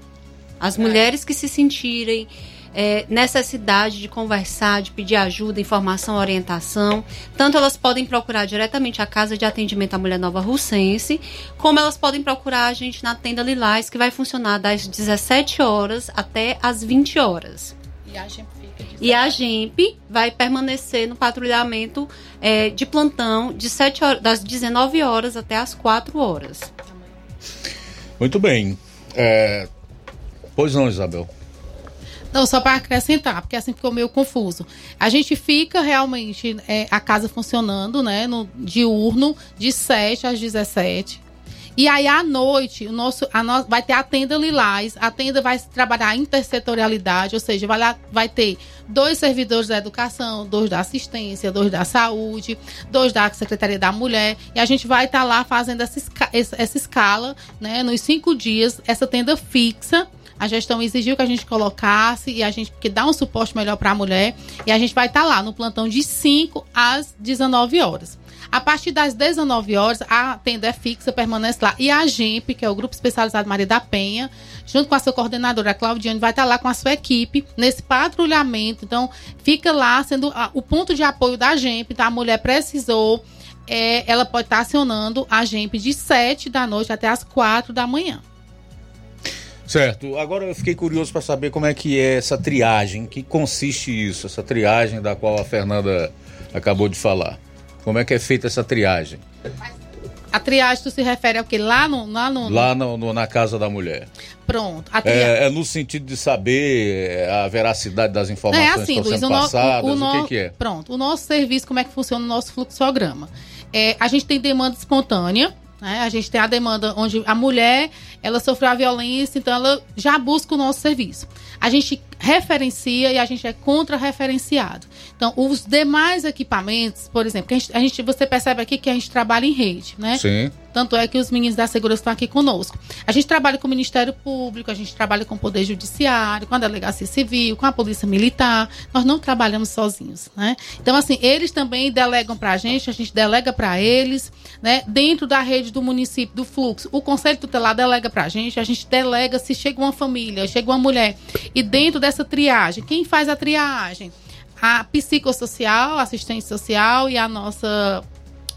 as mulheres que se sentirem é, necessidade de conversar, de pedir ajuda, informação, orientação, tanto elas podem procurar diretamente a Casa de Atendimento à Mulher Nova Russense, como elas podem procurar a gente na tenda Lilás, que vai funcionar das 17 horas até as 20 horas. E a gente fica E a GEMP vai permanecer no patrulhamento é, de plantão de 7 horas, das 19 horas até as 4 horas. Muito bem. É, Pois não, Isabel. Não, só para acrescentar, porque assim ficou meio confuso. A gente fica realmente é, a casa funcionando, né, no diurno, de 7 às 17. E aí, à noite, o nosso, a no, vai ter a tenda Lilás. A tenda vai trabalhar a intersetorialidade, ou seja, vai, lá, vai ter dois servidores da educação, dois da assistência, dois da saúde, dois da Secretaria da Mulher. E a gente vai estar lá fazendo essa, essa essa escala, né, nos cinco dias, essa tenda fixa. A gestão exigiu que a gente colocasse e a gente que dá um suporte melhor para a mulher. E a gente vai estar lá no plantão de 5 às 19 horas. A partir das 19 horas, a tenda é fixa, permanece lá. E a GEMP, que é o Grupo Especializado Maria da Penha, junto com a sua coordenadora, a Claudiane, vai estar lá com a sua equipe nesse patrulhamento. Então, fica lá sendo o ponto de apoio da GEMP. Então, a mulher precisou, é, ela pode estar acionando a GEMP de 7 da noite até as 4 da manhã. Certo. Agora eu fiquei curioso para saber como é que é essa triagem, que consiste isso, essa triagem da qual a Fernanda acabou de falar. Como é que é feita essa triagem? A triagem, tu se refere ao que? Lá no. Lá no Lá no- no- na casa da mulher. Pronto. É, é no sentido de saber é, a veracidade das informações É que assim, estão Luiz, sendo o, no- passadas, o, o, no- que, que é? Pronto, o nosso serviço, como é que funciona o nosso fluxograma? É, a gente tem demanda espontânea, né? A gente tem a demanda onde a mulher, ela sofreu a violência, então ela já busca o nosso serviço. A gente referencia e a gente é contra-referenciado. Então, os demais equipamentos, por exemplo, a gente, a gente- você percebe aqui que a gente trabalha em rede, né? Sim. Tanto é que os meninos da segurança estão aqui conosco. A gente trabalha com o Ministério Público, a gente trabalha com o Poder Judiciário, com a Delegacia Civil, com a Polícia Militar. Nós não trabalhamos sozinhos, né? Então, assim, eles também delegam para a gente, a gente delega para eles, né? Dentro da rede do município, do fluxo, o Conselho Tutelar delega para a gente, a gente delega se chega uma família, chega uma mulher. E dentro dessa triagem, quem faz a triagem? A psicossocial, assistente social e a nossa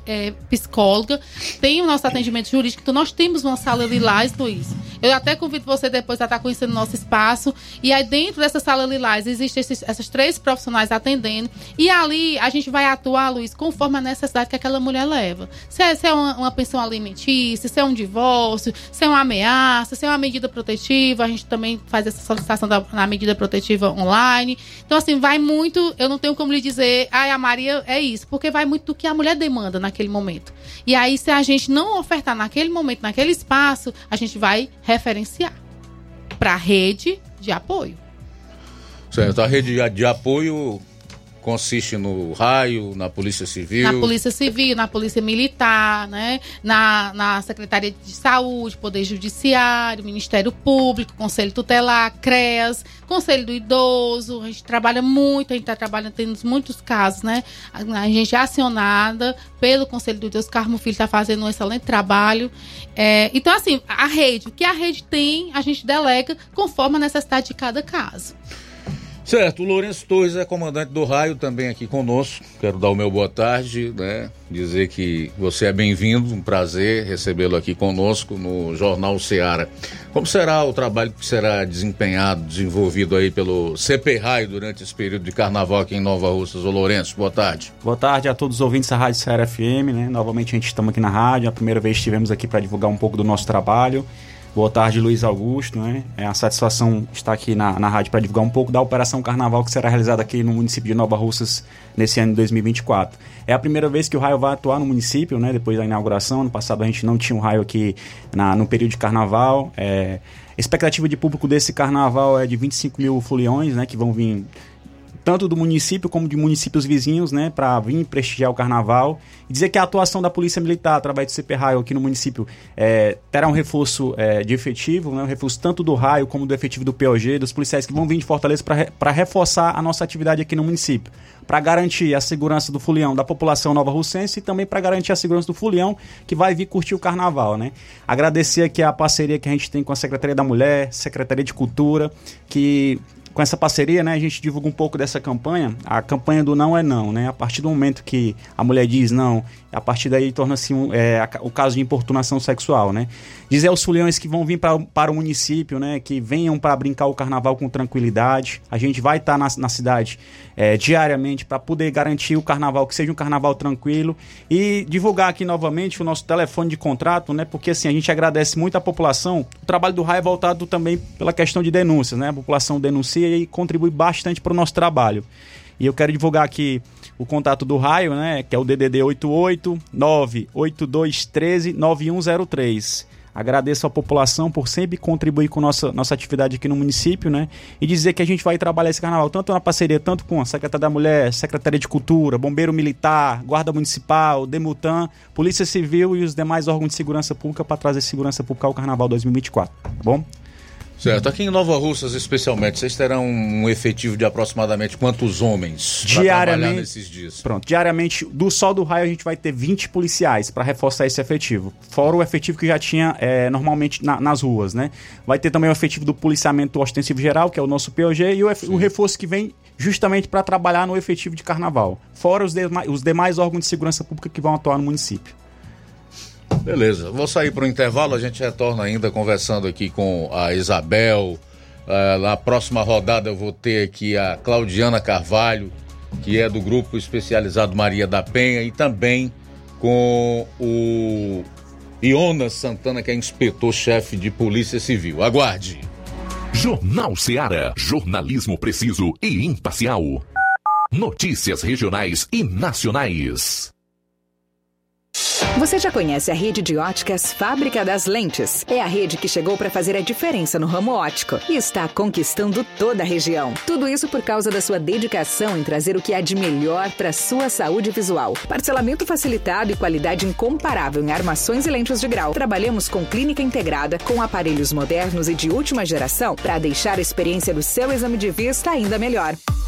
é, psicóloga, tem o nosso atendimento jurídico, então nós temos uma sala lilás, Luiz. Eu até convido você depois a estar conhecendo o nosso espaço. E aí dentro dessa sala lilás existem esses, essas três profissionais atendendo. E ali a gente vai atuar, Luiz, conforme a necessidade que aquela mulher leva. Se é, se é uma, uma, pensão alimentícia, se é um divórcio, se é uma ameaça, se é uma medida protetiva, a gente também faz essa solicitação da, na medida protetiva online. Então, assim, vai muito. Eu não tenho como lhe dizer, ai, a Maria é isso, porque vai muito do que a mulher demanda naquele momento. E aí, se a gente não ofertar naquele momento, naquele espaço, a gente vai referenciar para a rede de apoio. Certo, a rede de apoio consiste no raio, na Polícia Civil. Na Polícia Civil, na Polícia Militar, né? na, na Secretaria de Saúde, Poder Judiciário, Ministério Público, Conselho Tutelar, CREAS, Conselho do Idoso. A gente trabalha muito, a gente está trabalhando, temos muitos casos, né? A, a gente é acionada pelo Conselho do Idoso, Carmo Filho está fazendo um excelente trabalho. É, então, assim, a rede, o que a rede tem, a gente delega conforme a necessidade de cada caso. Certo, o Lourenço Torres é comandante do raio também aqui conosco. Quero dar o meu boa tarde, né? Dizer que você é bem-vindo, um prazer recebê-lo aqui conosco no Jornal Seara. Como será o trabalho que será desempenhado, desenvolvido aí pelo CP Raio durante esse período de carnaval aqui em Nova Russas? Ô Lourenço, boa tarde. Boa tarde a todos os ouvintes da Rádio Seara FM, né? Novamente a gente estamos aqui na rádio, a primeira vez estivemos aqui para divulgar um pouco do nosso trabalho. Boa tarde, Luiz Augusto. Né? É a satisfação estar aqui na, na rádio para divulgar um pouco da Operação Carnaval que será realizada aqui no município de Nova Russas nesse ano de 2024. É a primeira vez que o raio vai atuar no município, né? depois da inauguração. No passado a gente não tinha um raio aqui na, no período de carnaval. É, expectativa de público desse carnaval é de 25 mil foliões, né? que vão vir tanto do município como de municípios vizinhos, né, para vir prestigiar o carnaval. E dizer que a atuação da Polícia Militar, através do CP Raio aqui no município, é, terá um reforço é, de efetivo, né, um reforço tanto do raio como do efetivo do POG, dos policiais que vão vir de Fortaleza para reforçar a nossa atividade aqui no município. Para garantir a segurança do fulião da população nova russense e também para garantir a segurança do fulião que vai vir curtir o carnaval, né? Agradecer aqui a parceria que a gente tem com a Secretaria da Mulher, Secretaria de Cultura, que com essa parceria, né, a gente divulga um pouco dessa campanha, a campanha do não é não, né? A partir do momento que a mulher diz não, a partir daí torna-se um, é, o caso de importunação sexual, né? Dizer aos fulhões que vão vir pra, para o município, né, que venham para brincar o carnaval com tranquilidade. A gente vai estar tá na, na cidade é, diariamente para poder garantir o carnaval, que seja um carnaval tranquilo e divulgar aqui novamente o nosso telefone de contrato, né? Porque assim, a gente agradece muito à população. O trabalho do RAI é voltado também pela questão de denúncias, né? A população denuncia e contribui bastante para o nosso trabalho. E eu quero divulgar aqui o contato do raio, né? Que é o DDD 88 98213 9103. Agradeço à população por sempre contribuir com nossa, nossa atividade aqui no município, né? E dizer que a gente vai trabalhar esse carnaval tanto na parceria, tanto com a Secretaria da Mulher, Secretaria de Cultura, Bombeiro Militar, Guarda Municipal, Demutan, Polícia Civil e os demais órgãos de segurança pública para trazer segurança pública ao Carnaval 2024. Tá bom? Certo. Aqui em Nova Russas, especialmente, vocês terão um efetivo de aproximadamente quantos homens diariamente nesses dias? Pronto, diariamente, do sol do raio, a gente vai ter 20 policiais para reforçar esse efetivo. Fora o efetivo que já tinha é, normalmente na, nas ruas, né? Vai ter também o efetivo do policiamento ostensivo geral, que é o nosso POG, e o, o reforço que vem justamente para trabalhar no efetivo de carnaval. Fora os, dema os demais órgãos de segurança pública que vão atuar no município. Beleza, vou sair para o intervalo, a gente retorna ainda conversando aqui com a Isabel. Uh, na próxima rodada eu vou ter aqui a Claudiana Carvalho, que é do grupo especializado Maria da Penha, e também com o Iona Santana, que é inspetor-chefe de Polícia Civil. Aguarde. Jornal Seara. Jornalismo preciso e imparcial. Notícias regionais e nacionais. Você já conhece a rede de óticas Fábrica das Lentes? É a rede que chegou para fazer a diferença no ramo óptico e está conquistando toda a região. Tudo isso por causa da sua dedicação em trazer o que há de melhor para sua saúde visual. Parcelamento facilitado e qualidade incomparável em armações e lentes de grau. Trabalhamos com clínica integrada, com aparelhos modernos e de última geração para deixar a experiência do seu exame de vista ainda melhor.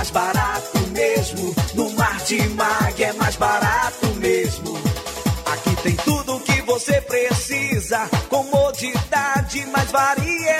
Mais barato mesmo. No Martimag é mais barato mesmo. Aqui tem tudo o que você precisa. Comodidade, mais variedade.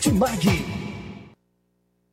Martimag.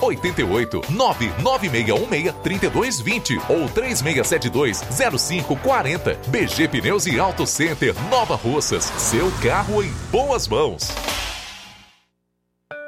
88 99616 3220 ou 3672 0540. BG Pneus e Auto Center Nova Russas. Seu carro em boas mãos.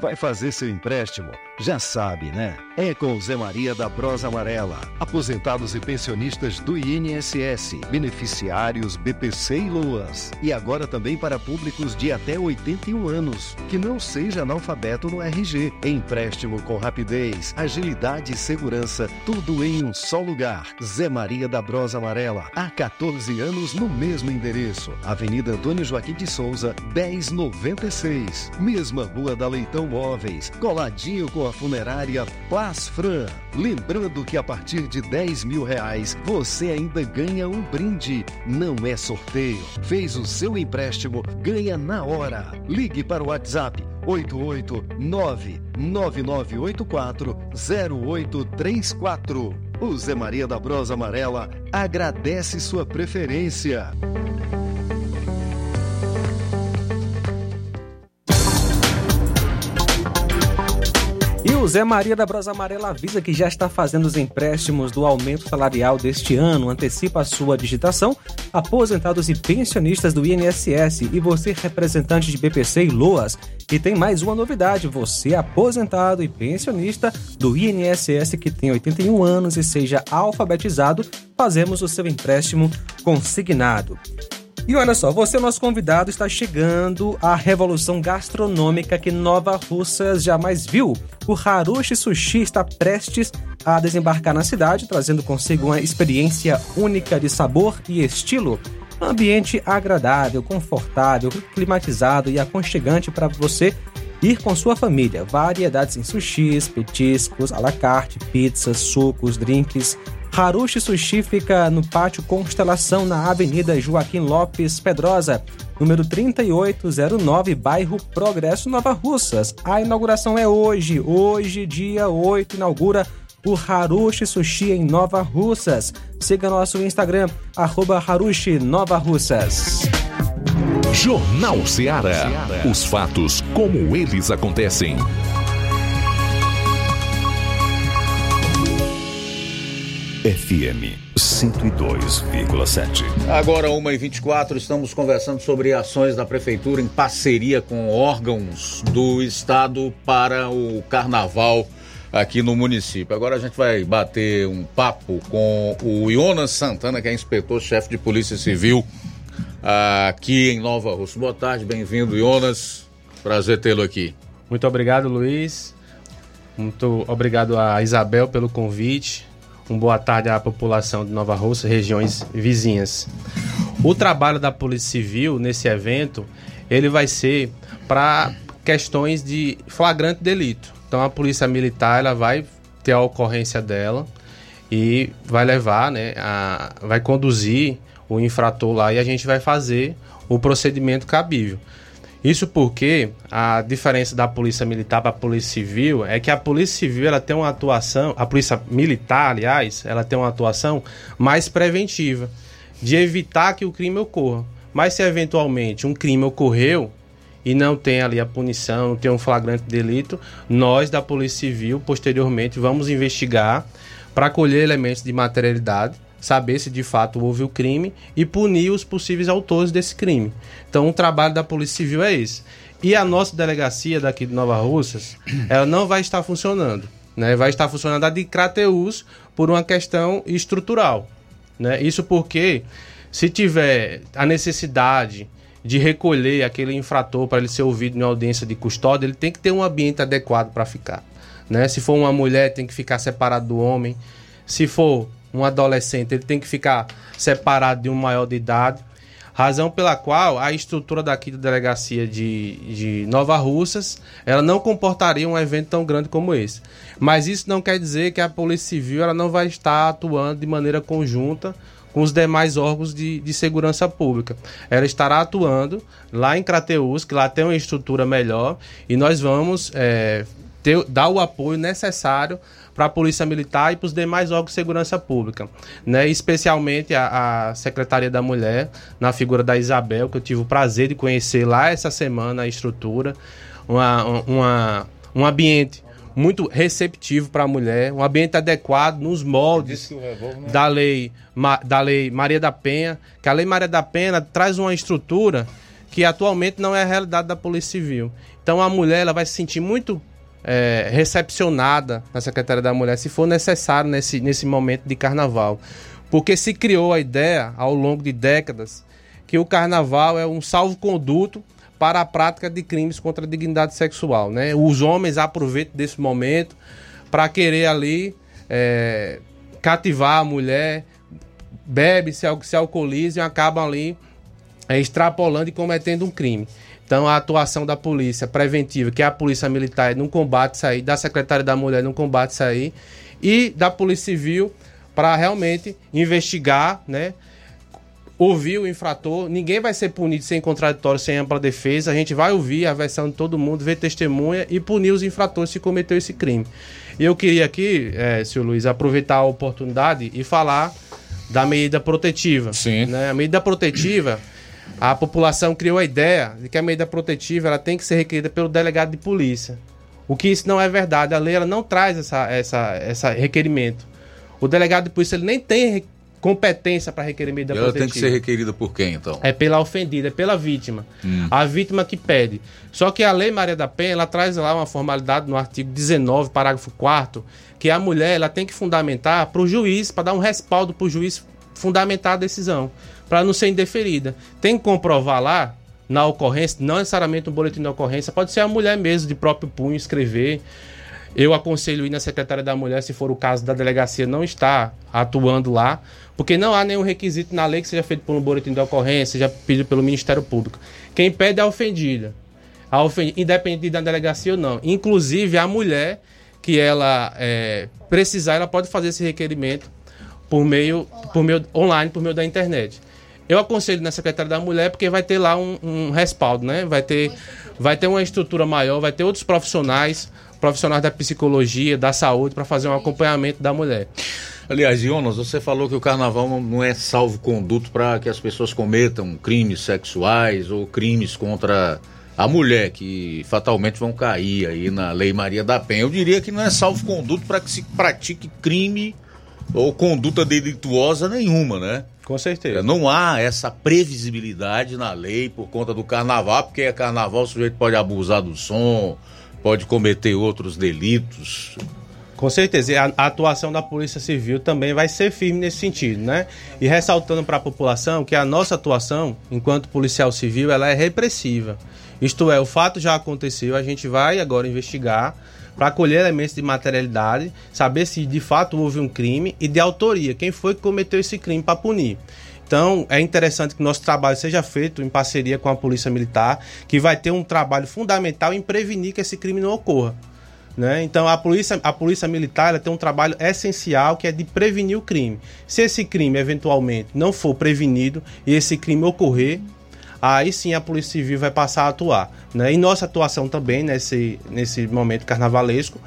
Vai fazer seu empréstimo? Já sabe, né? É com Zé Maria da Brosa Amarela. Aposentados e pensionistas do INSS, beneficiários BPC e Loas. E agora também para públicos de até 81 anos, que não seja analfabeto no RG. Empréstimo com rapidez, agilidade e segurança, tudo em um só lugar. Zé Maria da Brosa Amarela. Há 14 anos no mesmo endereço. Avenida Antônio Joaquim de Souza, 1096. Mesma Rua da Leitão Móveis, coladinho com a funerária Paz Fran. Lembrando que a partir de 10 mil reais você ainda ganha um brinde. Não é sorteio. Fez o seu empréstimo, ganha na hora. Ligue para o WhatsApp 889-9984-0834. O Zé Maria da Brosa Amarela agradece sua preferência. O Zé Maria da Brosa Amarela avisa que já está fazendo os empréstimos do aumento salarial deste ano, antecipa a sua digitação, aposentados e pensionistas do INSS e você representante de BPC e LOAS. E tem mais uma novidade, você aposentado e pensionista do INSS que tem 81 anos e seja alfabetizado, fazemos o seu empréstimo consignado. E olha só, você, nosso convidado, está chegando à revolução gastronômica que Nova Russas jamais viu. O Harushi Sushi está prestes a desembarcar na cidade, trazendo consigo uma experiência única de sabor e estilo. Ambiente agradável, confortável, climatizado e aconchegante para você ir com sua família. Variedades em sushis, petiscos, à la carte, pizzas, sucos, drinks. Harushi Sushi fica no pátio Constelação, na Avenida Joaquim Lopes Pedrosa, número 3809, bairro Progresso, Nova Russas. A inauguração é hoje. Hoje, dia 8, inaugura o Harushi Sushi em Nova Russas. Siga nosso Instagram, arroba Harushi Nova Russas. Jornal Ceará. Os fatos como eles acontecem. FM 102,7. Agora, 1h24, estamos conversando sobre ações da Prefeitura em parceria com órgãos do Estado para o Carnaval aqui no município. Agora a gente vai bater um papo com o Jonas Santana, que é inspetor-chefe de Polícia Civil aqui em Nova Russa. Boa tarde, bem-vindo, Jonas. Prazer tê-lo aqui. Muito obrigado, Luiz. Muito obrigado a Isabel pelo convite. Um boa tarde à população de Nova Russa, regiões vizinhas. O trabalho da Polícia Civil nesse evento, ele vai ser para questões de flagrante delito. Então a Polícia Militar, ela vai ter a ocorrência dela e vai levar, né, a, vai conduzir o infrator lá e a gente vai fazer o procedimento cabível. Isso porque a diferença da polícia militar para a polícia civil é que a polícia civil ela tem uma atuação, a polícia militar, aliás, ela tem uma atuação mais preventiva, de evitar que o crime ocorra. Mas se eventualmente um crime ocorreu e não tem ali a punição, não tem um flagrante delito, nós da Polícia Civil posteriormente vamos investigar para colher elementos de materialidade saber se de fato houve o crime e punir os possíveis autores desse crime. Então, o trabalho da Polícia Civil é esse. E a nossa delegacia daqui de Nova Russas, ela não vai estar funcionando. Né? Vai estar funcionando a de Crateus por uma questão estrutural. Né? Isso porque, se tiver a necessidade de recolher aquele infrator para ele ser ouvido em audiência de custódia, ele tem que ter um ambiente adequado para ficar. Né? Se for uma mulher, tem que ficar separado do homem. Se for um adolescente ele tem que ficar separado de um maior de idade. Razão pela qual a estrutura daqui da delegacia de, de Nova Russas ela não comportaria um evento tão grande como esse. Mas isso não quer dizer que a Polícia Civil ela não vai estar atuando de maneira conjunta com os demais órgãos de, de segurança pública. Ela estará atuando lá em Crateus, que lá tem uma estrutura melhor, e nós vamos é, ter, dar o apoio necessário para a Polícia Militar e para os demais órgãos de segurança pública, né? especialmente a, a, Secretaria da Mulher, na figura da Isabel, que eu tive o prazer de conhecer lá essa semana a estrutura, uma, uma, um ambiente muito receptivo para a mulher, um ambiente adequado nos moldes da lei, da lei Maria da Penha, que a lei Maria da Penha traz uma estrutura que atualmente não é a realidade da Polícia Civil. Então a mulher ela vai se sentir muito é, recepcionada na Secretaria da Mulher, se for necessário nesse, nesse momento de carnaval. Porque se criou a ideia, ao longo de décadas, que o carnaval é um salvo-conduto para a prática de crimes contra a dignidade sexual. Né? Os homens aproveitam desse momento para querer ali é, cativar a mulher, bebe, se, se alcoolizam e acabam ali é, extrapolando e cometendo um crime. Então, a atuação da polícia preventiva, que é a polícia militar no combate isso aí, da secretária da mulher no combate isso aí, e da polícia civil para realmente investigar, né? Ouvir o infrator, ninguém vai ser punido sem contraditório, sem ampla defesa. A gente vai ouvir a versão de todo mundo, ver testemunha e punir os infratores se cometeu esse crime. E eu queria aqui, é, senhor Luiz, aproveitar a oportunidade e falar da medida protetiva. Sim. Né? A medida protetiva a população criou a ideia de que a medida protetiva ela tem que ser requerida pelo delegado de polícia. O que isso não é verdade. A lei ela não traz essa, essa, essa requerimento. O delegado de polícia ele nem tem competência para requerer medida ela protetiva. tem que ser requerida por quem, então? É pela ofendida, é pela vítima. Hum. A vítima que pede. Só que a Lei Maria da Penha, ela traz lá uma formalidade no artigo 19, parágrafo 4 que a mulher ela tem que fundamentar para o juiz, para dar um respaldo para o juiz fundamentar a decisão para não ser indeferida. Tem que comprovar lá na ocorrência, não necessariamente um boletim de ocorrência, pode ser a mulher mesmo, de próprio punho, escrever. Eu aconselho ir na secretária da mulher, se for o caso da delegacia não estar atuando lá, porque não há nenhum requisito na lei que seja feito por um boletim de ocorrência, seja pedido pelo Ministério Público. Quem pede é a ofendida. A ofendida independente da delegacia ou não. Inclusive, a mulher que ela é, precisar, ela pode fazer esse requerimento por meio, por meio online, por meio da internet. Eu aconselho na Secretaria da Mulher porque vai ter lá um, um respaldo, né? Vai ter, vai ter uma estrutura maior, vai ter outros profissionais, profissionais da psicologia, da saúde, para fazer um acompanhamento da mulher. Aliás, Jonas, você falou que o carnaval não é salvo-conduto para que as pessoas cometam crimes sexuais ou crimes contra a mulher, que fatalmente vão cair aí na Lei Maria da Penha. Eu diria que não é salvo-conduto para que se pratique crime ou conduta delituosa nenhuma, né? Com certeza. Não há essa previsibilidade na lei por conta do carnaval, porque é carnaval, o sujeito pode abusar do som, pode cometer outros delitos. Com certeza, e a, a atuação da Polícia Civil também vai ser firme nesse sentido, né? E ressaltando para a população que a nossa atuação, enquanto policial civil, ela é repressiva. Isto é, o fato já aconteceu, a gente vai agora investigar para colher elementos de materialidade, saber se de fato houve um crime e de autoria, quem foi que cometeu esse crime para punir. Então, é interessante que nosso trabalho seja feito em parceria com a Polícia Militar, que vai ter um trabalho fundamental em prevenir que esse crime não ocorra. Né? Então a polícia, a polícia militar tem um trabalho essencial que é de prevenir o crime. Se esse crime eventualmente não for prevenido e esse crime ocorrer, aí sim a polícia civil vai passar a atuar. Né? E nossa atuação também nesse, nesse momento carnavalesco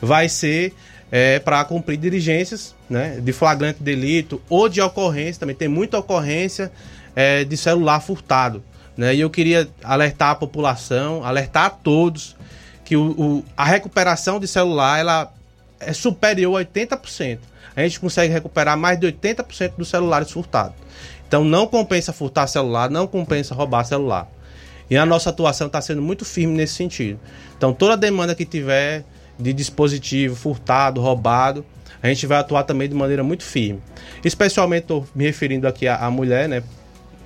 vai ser é, para cumprir diligências né, de flagrante delito ou de ocorrência, também tem muita ocorrência é, de celular furtado. Né? E eu queria alertar a população, alertar a todos que o, o, a recuperação de celular ela é superior a 80%. A gente consegue recuperar mais de 80% dos celulares furtados. Então não compensa furtar celular, não compensa roubar celular. E a nossa atuação está sendo muito firme nesse sentido. Então toda demanda que tiver de dispositivo furtado, roubado, a gente vai atuar também de maneira muito firme. Especialmente estou me referindo aqui à, à mulher, né?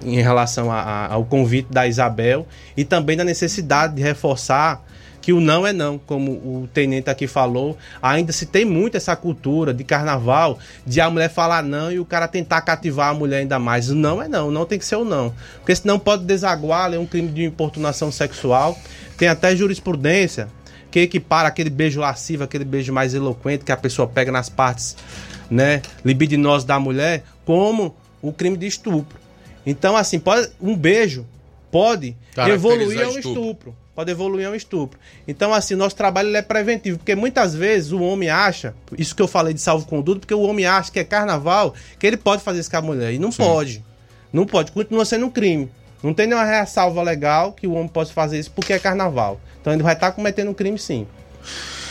Em relação a, a, ao convite da Isabel e também da necessidade de reforçar que o não é não, como o tenente aqui falou. Ainda se tem muito essa cultura de carnaval, de a mulher falar não e o cara tentar cativar a mulher ainda mais. O não é não, não tem que ser o não. Porque senão pode desaguar, é um crime de importunação sexual. Tem até jurisprudência que equipara aquele beijo lascivo, aquele beijo mais eloquente que a pessoa pega nas partes né, libidinosas da mulher, como o crime de estupro. Então, assim, pode, um beijo pode evoluir a um estupro. estupro pode evoluir a um estupro. Então, assim, nosso trabalho é preventivo, porque muitas vezes o homem acha, isso que eu falei de salvo-conduto, porque o homem acha que é carnaval, que ele pode fazer isso com a mulher. E não Sim. pode. Não pode, continua sendo um crime. Não tem nenhuma ressalva legal que o homem possa fazer isso porque é carnaval. Então ele vai estar cometendo um crime sim.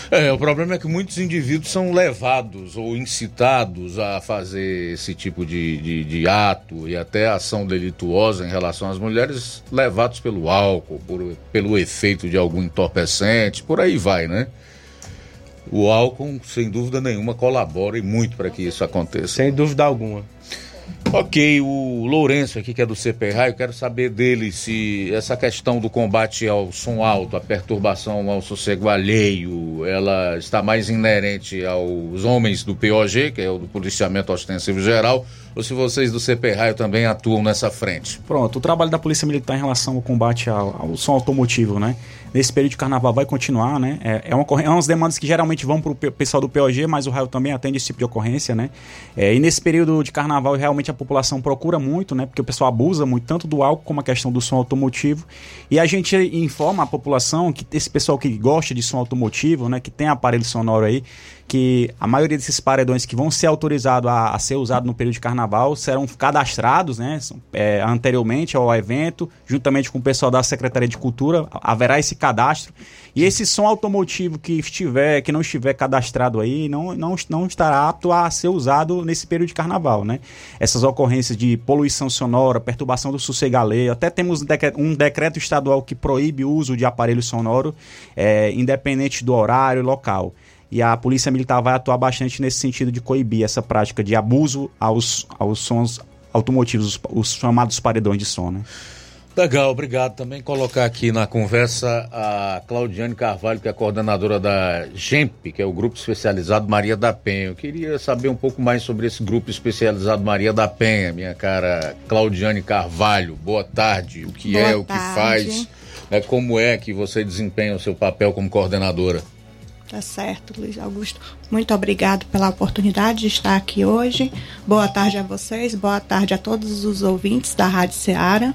É, o problema é que muitos indivíduos são levados ou incitados a fazer esse tipo de, de, de, ato e até ação delituosa em relação às mulheres, levados pelo álcool, por, pelo efeito de algum entorpecente, por aí vai, né? O álcool, sem dúvida nenhuma, colabora e muito para que isso aconteça. Sem dúvida alguma. Ok, o Lourenço aqui, que é do CPRA, eu quero saber dele se essa questão do combate ao som alto, a perturbação ao sossego alheio, ela está mais inerente aos homens do POG, que é o do Policiamento Ostensivo Geral, ou se vocês do CPRA também atuam nessa frente. Pronto, o trabalho da Polícia Militar em relação ao combate ao, ao som automotivo, né? Nesse período de carnaval vai continuar, né? É, é, uma, é umas demandas que geralmente vão para o pessoal do POG, mas o raio também atende esse tipo de ocorrência, né? É, e nesse período de carnaval, realmente a população procura muito, né? Porque o pessoal abusa muito, tanto do álcool como a questão do som automotivo. E a gente informa a população que esse pessoal que gosta de som automotivo, né? Que tem aparelho sonoro aí, que a maioria desses paredões que vão ser autorizados a, a ser usados no período de carnaval serão cadastrados né, é, anteriormente ao evento, juntamente com o pessoal da Secretaria de Cultura, haverá esse cadastro. E esse som automotivo que estiver, que não estiver cadastrado aí, não, não, não estará apto a ser usado nesse período de carnaval, né? Essas ocorrências de poluição sonora, perturbação do sossegaleio, até temos um decreto estadual que proíbe o uso de aparelho sonoro, é, independente do horário e local. E a Polícia Militar vai atuar bastante nesse sentido de coibir essa prática de abuso aos, aos sons automotivos, os, os chamados paredões de som, né? Legal, obrigado. Também colocar aqui na conversa a Claudiane Carvalho, que é coordenadora da GEMP, que é o Grupo Especializado Maria da Penha. Eu queria saber um pouco mais sobre esse Grupo Especializado Maria da Penha, minha cara Claudiane Carvalho. Boa tarde. O que Boa é, tarde. o que faz, né, como é que você desempenha o seu papel como coordenadora? Tá certo, Luiz Augusto. Muito obrigado pela oportunidade de estar aqui hoje. Boa tarde a vocês, boa tarde a todos os ouvintes da Rádio Ceará.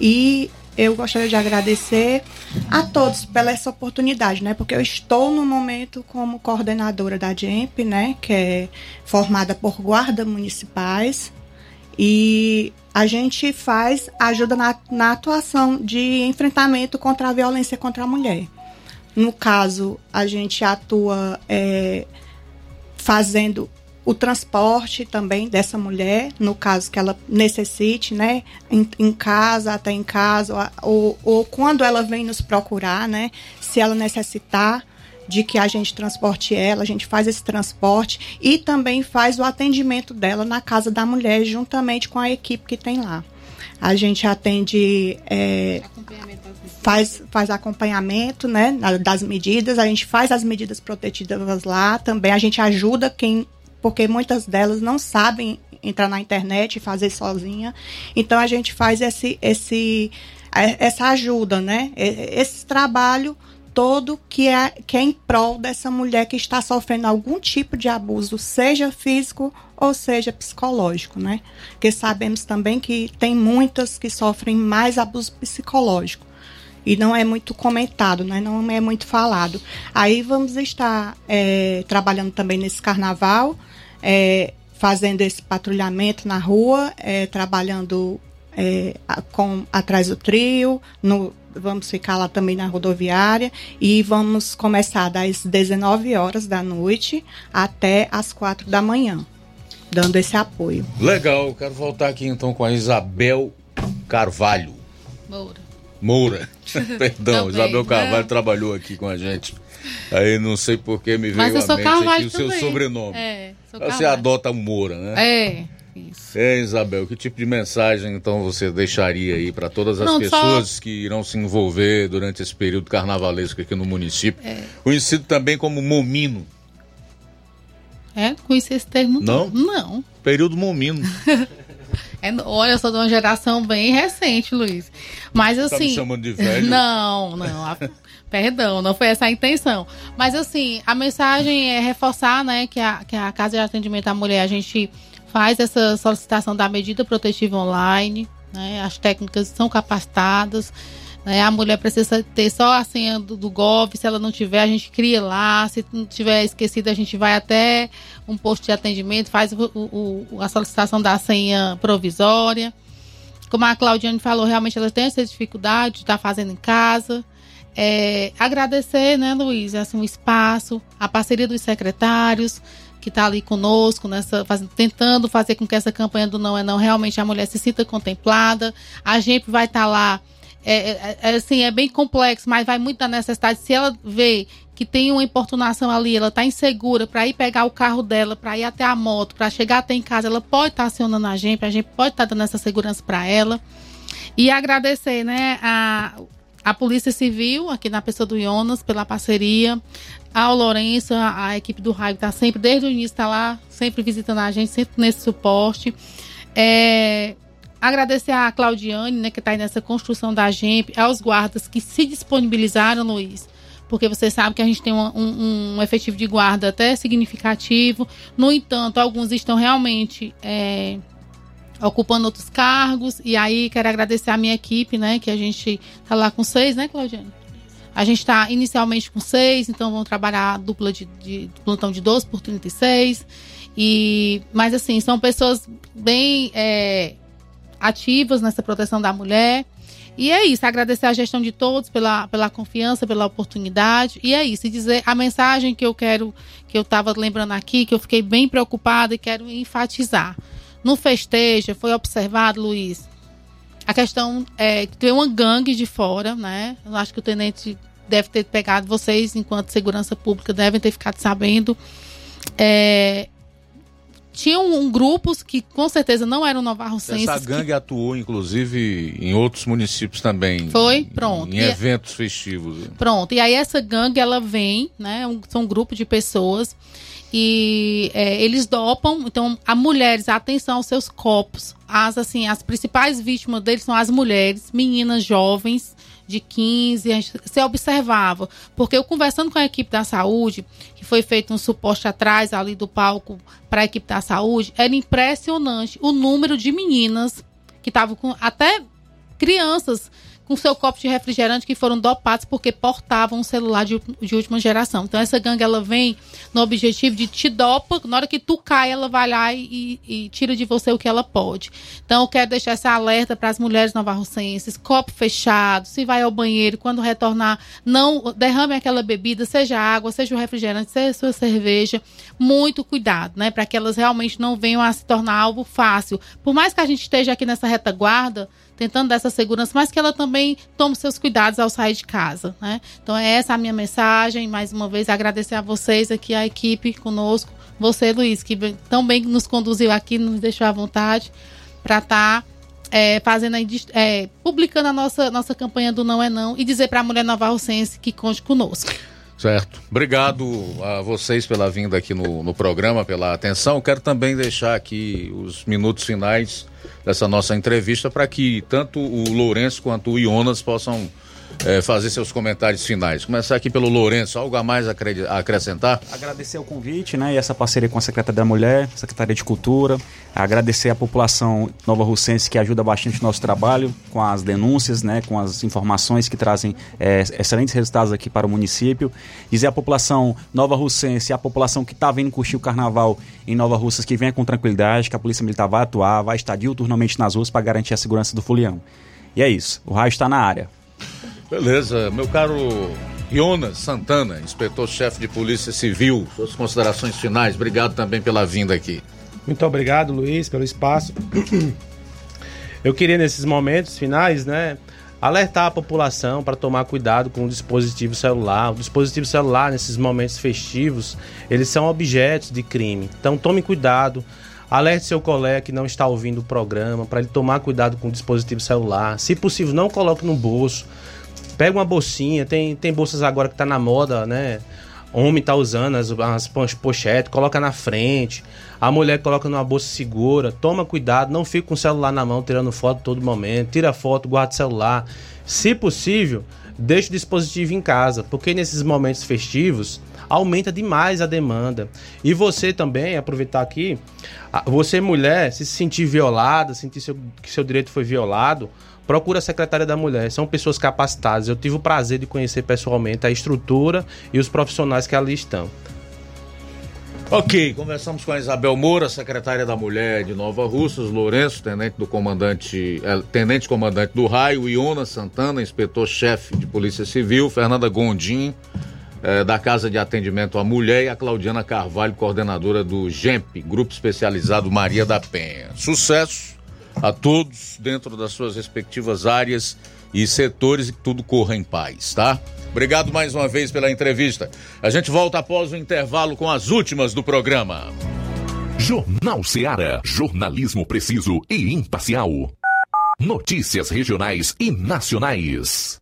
E eu gostaria de agradecer a todos pela essa oportunidade, né? Porque eu estou no momento como coordenadora da GEMP, né? Que é formada por guardas municipais. E a gente faz ajuda na, na atuação de enfrentamento contra a violência contra a mulher. No caso, a gente atua é, fazendo o transporte também dessa mulher, no caso que ela necessite, né, em, em casa, até em casa, ou, ou, quando ela vem nos procurar, né, se ela necessitar, de que a gente transporte ela, a gente faz esse transporte e também faz o atendimento dela na casa da mulher, juntamente com a equipe que tem lá. A gente atende. É, faz, faz acompanhamento né, das medidas, a gente faz as medidas protetivas lá também, a gente ajuda quem. Porque muitas delas não sabem entrar na internet e fazer sozinha. Então a gente faz esse, esse, eh, essa ajuda, né? Esse trabalho todo que é, que é em prol dessa mulher que está sofrendo algum tipo de abuso, seja físico ou seja psicológico, né? Porque sabemos também que tem muitas que sofrem mais abuso psicológico e não é muito comentado, né? não é muito falado. Aí vamos estar é, trabalhando também nesse carnaval, é, fazendo esse patrulhamento na rua, é, trabalhando é, com atrás do trio, no, vamos ficar lá também na rodoviária e vamos começar das 19 horas da noite até as 4 da manhã, dando esse apoio. Legal, quero voltar aqui então com a Isabel Carvalho. Moura. Moura. Perdão, Também, Isabel Carvalho né? trabalhou aqui com a gente. Aí não sei por que me veio Mas eu à sou mente Carvalho aqui o seu sobrenome. É, sou Você Carvalho. adota Moura, né? É. É, Isabel, que tipo de mensagem então você deixaria aí para todas as Não, pessoas só- que irão se envolver durante esse período carnavalesco aqui no município? É. Conhecido também como Momino. É, conheci esse termo. Não? Não. Período Momino. É, olha, eu sou de uma geração bem recente, Luiz. Mas Tá assim. me chamando de velho? Não, não. a- Perdão, não foi essa a intenção. Mas assim, a mensagem é reforçar, né, que a, que a Casa de Atendimento à Mulher, a gente faz essa solicitação da medida protetiva online, né? As técnicas são capacitadas. Né? A mulher precisa ter só a senha do, do Gov, se ela não tiver, a gente cria lá. Se não tiver esquecido, a gente vai até um posto de atendimento, faz o- o- a solicitação da senha provisória. Como a Claudiane falou, realmente ela tem essa dificuldade de estar fazendo em casa. É, agradecer, né, Luiz, assim, o espaço, a parceria dos secretários que está ali conosco, nessa, tentando fazer com que essa campanha do Não é Não realmente a mulher se sinta contemplada. A gente vai estar lá, é, é- é, assim, é bem complexo, mas vai muito da necessidade. Se ela vê que tem uma importunação ali, ela está insegura para ir pegar o carro dela, para ir até a moto, para chegar até em casa, ela pode estar acionando a gente, a gente pode estar dando essa segurança para ela. E agradecer, né, a, a Polícia Civil, aqui na pessoa do Jonas, pela parceria, ao Lourenço, a, a equipe do Raio está sempre, desde o início, está lá, sempre visitando a gente, sempre nesse suporte. É, agradecer a Claudiane, né, que está aí nessa construção da GEMP, aos guardas que se disponibilizaram, Luiz, porque você sabe que a gente tem um, um- um efetivo de guarda até significativo. No entanto, alguns estão realmente é, ocupando outros cargos. E aí quero agradecer a minha equipe, né? Que a gente tá lá com seis, né, Claudiane? A gente está inicialmente com seis, então vamos trabalhar dupla de, de plantão de 12 por 36. E, mas assim, são pessoas bem é, ativas nessa proteção da mulher. E é isso, agradecer a gestão de todos pela, pela confiança, pela oportunidade. E é isso, e dizer a mensagem que eu quero, que eu estava lembrando aqui, que eu fiquei bem preocupada e quero enfatizar. No festejo, foi observado, Luiz, a questão é que tem uma gangue de fora, né? Eu acho que o tenente deve ter pegado, vocês, enquanto segurança pública, devem ter ficado sabendo. É, tinham um, grupos que com certeza não eram novarrocenses. Essa que- gangue atuou, inclusive, em outros municípios também. Foi? Pronto. Em E- eventos festivos. Pronto. E aí essa gangue ela vem, né? um- são um grupo de pessoas e é, eles dopam. Então, a mulheres, atenção aos seus copos. As assim, as principais vítimas deles são as mulheres, meninas jovens de 15, a se observava, porque eu conversando com a equipe da saúde, que foi feito um suporte atrás ali do palco para a equipe da saúde, era impressionante o número de meninas que estavam com até crianças com seu copo de refrigerante que foram dopados porque portavam um celular de, de última geração. Então essa gangue ela vem no objetivo de te dopa, na hora que tu cai, ela vai lá e, e tira de você o que ela pode. Então eu quero deixar essa alerta para as mulheres novarrocenses, copo fechado, se vai ao banheiro, quando retornar, não derrame aquela bebida, seja água, seja o refrigerante, seja sua cerveja, muito cuidado, né, para que elas realmente não venham a se tornar algo fácil. Por mais que a gente esteja aqui nessa retaguarda, tentando dar essa segurança, mas que ela também tome seus cuidados ao sair de casa, né? Então é essa a minha mensagem, mais uma vez agradecer a vocês aqui, a equipe conosco, você, Luiz, que tão bem nos conduziu aqui, nos deixou à vontade para estar tá, é, fazendo é, publicando a nossa, nossa campanha do Não é Não e dizer para a mulher nova rocense que conte conosco. Certo. Obrigado a vocês pela vinda aqui no, no programa, pela atenção. Quero também deixar aqui os minutos finais dessa nossa entrevista para que tanto o Lourenço quanto o Jonas possam é, fazer seus comentários finais. Começar aqui pelo Lourenço, algo a mais a acrescentar? Agradecer o convite, né, e essa parceria com a Secretaria da Mulher, Secretaria de Cultura, agradecer a população nova russense que ajuda bastante o nosso trabalho com as denúncias, né, com as informações que trazem é, excelentes resultados aqui para o município. Dizer à população nova russense, a população que está vindo curtir o carnaval em Nova Russas, que venha com tranquilidade, que a Polícia Militar vai atuar, vai estar diuturnamente nas ruas para garantir a segurança do folião. E é isso, o raio está na área. Beleza, meu caro Jonas Santana, inspetor-chefe de Polícia Civil, suas considerações finais. Obrigado também pela vinda aqui. Muito obrigado, Luiz, pelo espaço. Eu queria, nesses momentos finais, né, alertar a população para tomar cuidado com o dispositivo celular. O dispositivo celular, nesses momentos festivos, eles são objetos de crime. Então, tome cuidado. Alerte seu colega que não está ouvindo o programa para ele tomar cuidado com o dispositivo celular. Se possível, não coloque no bolso Pega uma bolsinha, tem, tem bolsas agora que tá na moda, né? Homem tá usando as, as pochetes, coloca na frente. A mulher coloca numa bolsa segura. Toma cuidado, não fique com o celular na mão tirando foto todo momento. Tira foto, guarda o celular. Se possível, deixe o dispositivo em casa, porque nesses momentos festivos aumenta demais a demanda. E você também, aproveitar aqui, você mulher, se sentir violada, sentir seu, que seu direito foi violado, procura a Secretaria da Mulher. São pessoas capacitadas. Eu tive o prazer de conhecer pessoalmente a estrutura e os profissionais que ali estão. Ok, conversamos com a Isabel Moura, secretária da Mulher de Nova Russas, Lourenço, tenente do comandante, é, tenente comandante do raio, Iona Santana, inspetor-chefe de Polícia Civil, Fernanda Gondim, é, da Casa de Atendimento à Mulher, e a Claudiana Carvalho, coordenadora do GEMP, Grupo Especializado Maria da Penha. Sucesso! A todos dentro das suas respectivas áreas e setores e que tudo corra em paz, tá? Obrigado mais uma vez pela entrevista. A gente volta após o intervalo com as últimas do programa. Jornal Seara. Jornalismo preciso e imparcial. Notícias regionais e nacionais.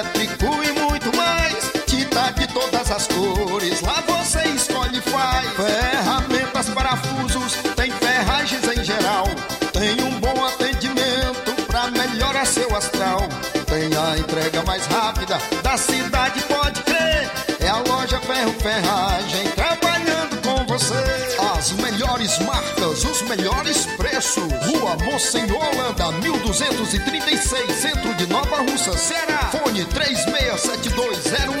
da cidade, pode crer. É a loja Ferro Ferragem trabalhando com você. As melhores marcas, os melhores preços. Rua Mocenho Holanda, 1236, centro de Nova Russa, Ceará. Fone 36720179.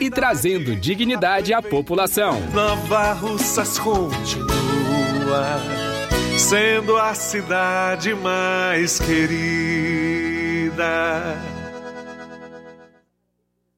e trazendo dignidade à população. Nova Russas continua sendo a cidade mais querida.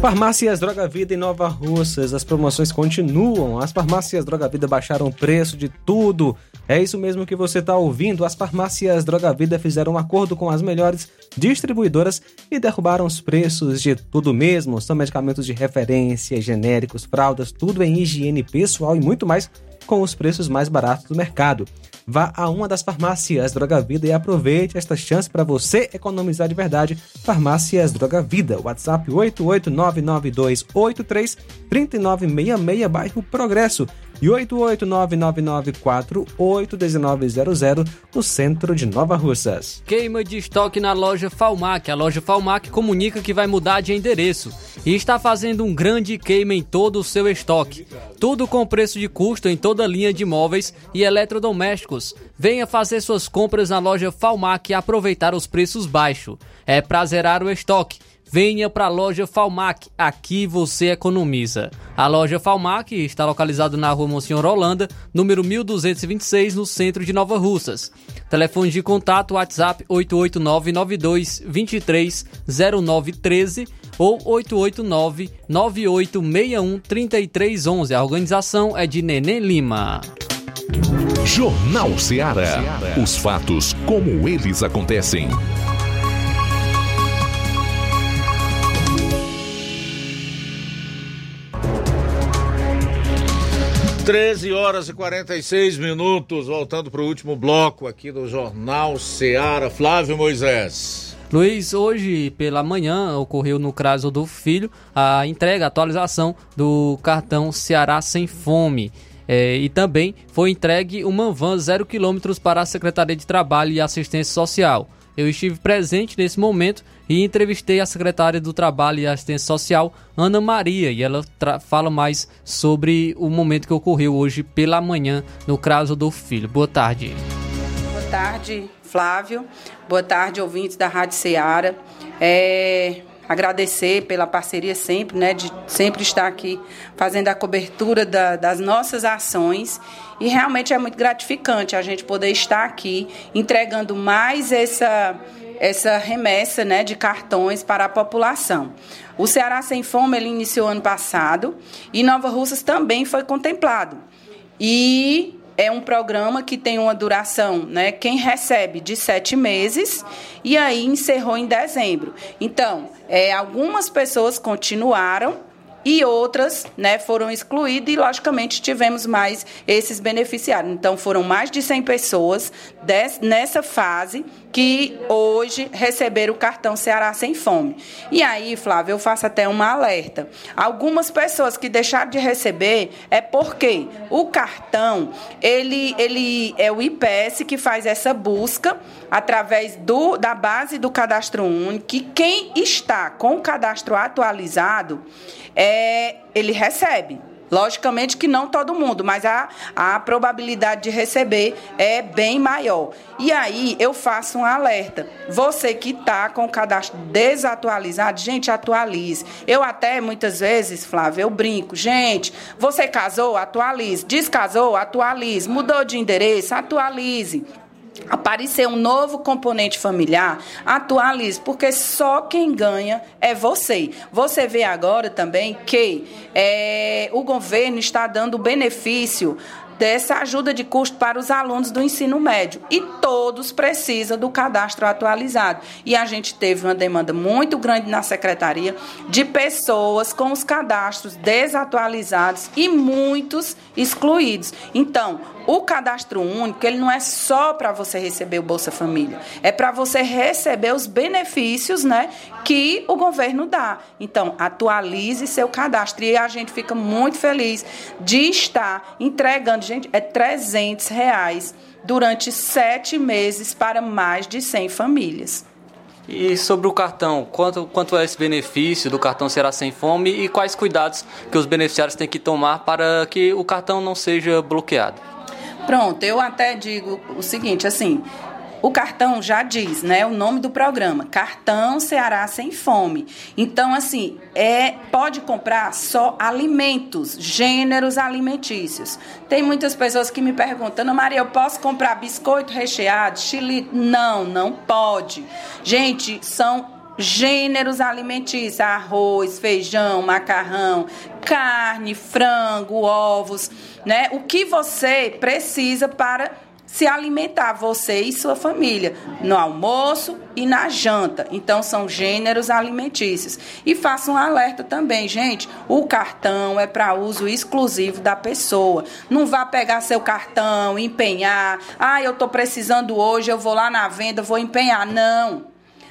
Farmácias Droga Vida em Nova Russas, as promoções continuam. As farmácias Droga Vida baixaram o preço de tudo. É isso mesmo que você está ouvindo. As farmácias Droga Vida fizeram um acordo com as melhores distribuidoras e derrubaram os preços de tudo mesmo. São medicamentos de referência, genéricos, fraldas, tudo em higiene pessoal e muito mais com os preços mais baratos do mercado. Vá a uma das farmácias Droga Vida e aproveite esta chance para você economizar de verdade. Farmácias Droga Vida, WhatsApp 88992833966, bairro Progresso e 88999481900 no centro de Nova Russas. Queima de estoque na loja Falmac. A loja Falmac comunica que vai mudar de endereço e está fazendo um grande queima em todo o seu estoque. Tudo com preço de custo em toda a linha de móveis e eletrodomésticos. Venha fazer suas compras na loja Falmac e aproveitar os preços baixos. É pra zerar o estoque. Venha para a loja Falmac, aqui você economiza. A loja Falmac está localizada na rua Monsenhor Holanda, número 1226, no centro de Nova Russas. Telefone de contato WhatsApp 88992230913 ou 88998613311. A organização é de Nenê Lima. Jornal Ceará. Os fatos como eles acontecem. 13 horas e 46 minutos, voltando para o último bloco aqui do Jornal Ceará. Flávio Moisés. Luiz, hoje pela manhã ocorreu no Craso do Filho a entrega, a atualização do cartão Ceará Sem Fome. É, e também foi entregue uma van zero quilômetros para a Secretaria de Trabalho e Assistência Social. Eu estive presente nesse momento e entrevistei a secretária do Trabalho e Assistência Social, Ana Maria, e ela fala mais sobre o momento que ocorreu hoje pela manhã no caso do filho. Boa tarde. Boa tarde, Flávio. Boa tarde, ouvintes da Rádio Ceará. É, agradecer pela parceria sempre, né, de sempre estar aqui fazendo a cobertura da, das nossas ações. E realmente é muito gratificante a gente poder estar aqui entregando mais essa essa remessa né, de cartões para a população. O Ceará Sem Fome ele iniciou ano passado e Nova Russas também foi contemplado. E é um programa que tem uma duração, né? Quem recebe de sete meses e aí encerrou em dezembro. Então, é, algumas pessoas continuaram e outras né, foram excluídas e, logicamente, tivemos mais esses beneficiários. Então, foram mais de 100 pessoas des, nessa fase que hoje receberam o cartão Ceará Sem Fome. E aí, Flávio, eu faço até uma alerta. Algumas pessoas que deixaram de receber é porque o cartão, ele, ele é o IPS que faz essa busca através do, da base do cadastro único, que quem está com o cadastro atualizado, é, ele recebe. Logicamente que não todo mundo, mas a, a probabilidade de receber é bem maior. E aí eu faço um alerta. Você que está com o cadastro desatualizado, gente, atualize. Eu até muitas vezes, Flávio, eu brinco. Gente, você casou? Atualize. Descasou? Atualize. Mudou de endereço? Atualize aparecer um novo componente familiar, atualize, porque só quem ganha é você. Você vê agora também que é, o governo está dando benefício dessa ajuda de custo para os alunos do ensino médio. E todos precisam do cadastro atualizado. E a gente teve uma demanda muito grande na secretaria de pessoas com os cadastros desatualizados e muitos excluídos. Então, o cadastro único, ele não é só para você receber o Bolsa Família, é para você receber os benefícios, né, que o governo dá. Então, atualize seu cadastro e a gente fica muito feliz de estar entregando, gente, é 300 reais durante sete meses para mais de 100 famílias. E sobre o cartão, quanto, quanto é esse benefício do cartão Será Sem Fome e quais cuidados que os beneficiários têm que tomar para que o cartão não seja bloqueado? Pronto, eu até digo o seguinte, assim, o cartão já diz, né, o nome do programa, Cartão Ceará Sem Fome. Então, assim, é pode comprar só alimentos, gêneros alimentícios. Tem muitas pessoas que me perguntam, Ana Maria, eu posso comprar biscoito recheado, chile? Não, não pode. Gente, são gêneros alimentícios, arroz, feijão, macarrão, carne, frango, ovos, né? O que você precisa para se alimentar você e sua família no almoço e na janta. Então são gêneros alimentícios. E faça um alerta também, gente, o cartão é para uso exclusivo da pessoa. Não vá pegar seu cartão, empenhar. Ah, eu estou precisando hoje, eu vou lá na venda, vou empenhar. Não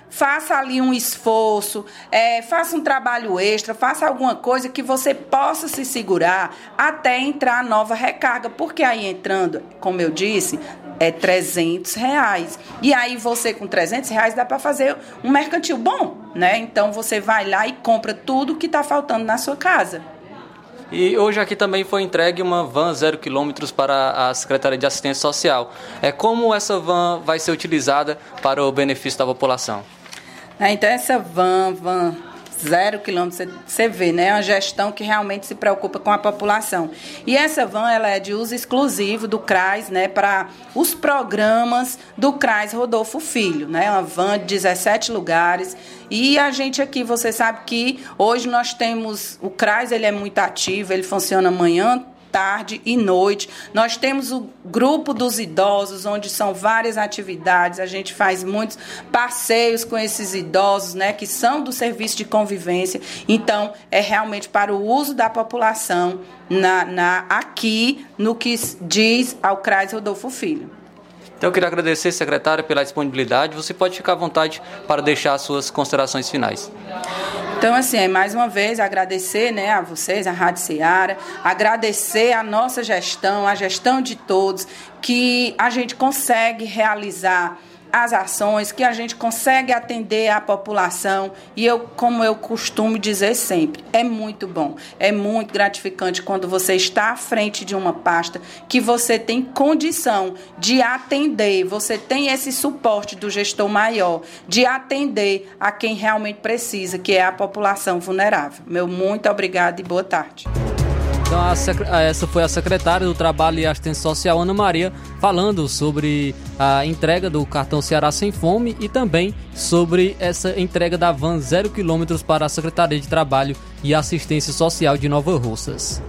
faça ali um esforço, é, faça um trabalho extra, faça alguma coisa que você possa se segurar até entrar a nova recarga, porque aí entrando, como eu disse, é 300 reais. E aí você com 300 reais dá para fazer um mercantil bom, né? Então você vai lá e compra tudo que está faltando na sua casa. E hoje aqui também foi entregue uma van zero quilômetros para a Secretaria de Assistência Social. É como essa van vai ser utilizada para o benefício da população? É, então, essa van, van zero quilômetros, você vê, né? É uma gestão que realmente se preocupa com a população. E essa van, ela é de uso exclusivo do CRAS, né? Para os programas do CRAS Rodolfo Filho, né? Uma van de 17 lugares. E a gente aqui, você sabe que hoje nós temos, o CRAS, ele é muito ativo, ele funciona manhã, tarde e noite. Nós temos o grupo dos idosos, onde são várias atividades. A gente faz muitos passeios com esses idosos, né, que são do serviço de convivência. Então, é realmente para o uso da população na, na aqui no que diz ao CRAS Rodolfo Filho. Então, eu queria agradecer, secretária, pela disponibilidade. Você pode ficar à vontade para deixar as suas considerações finais. Então, assim, é mais uma vez agradecer né, a vocês, a Rádio Ceará, agradecer a nossa gestão, a gestão de todos, que a gente consegue realizar as ações, que a gente consegue atender a população. E eu, como eu costumo dizer sempre, é muito bom, é muito gratificante quando você está à frente de uma pasta que você tem condição de atender, você tem esse suporte do gestor maior de atender a quem realmente precisa, que é a população vulnerável. Meu muito obrigado e boa tarde. Então, a, essa foi a secretária do Trabalho e Assistência Social, Ana Maria, falando sobre a entrega do cartão Ceará Sem Fome e também sobre essa entrega da van zero quilômetros para a Secretaria de Trabalho e Assistência Social de Nova Russas.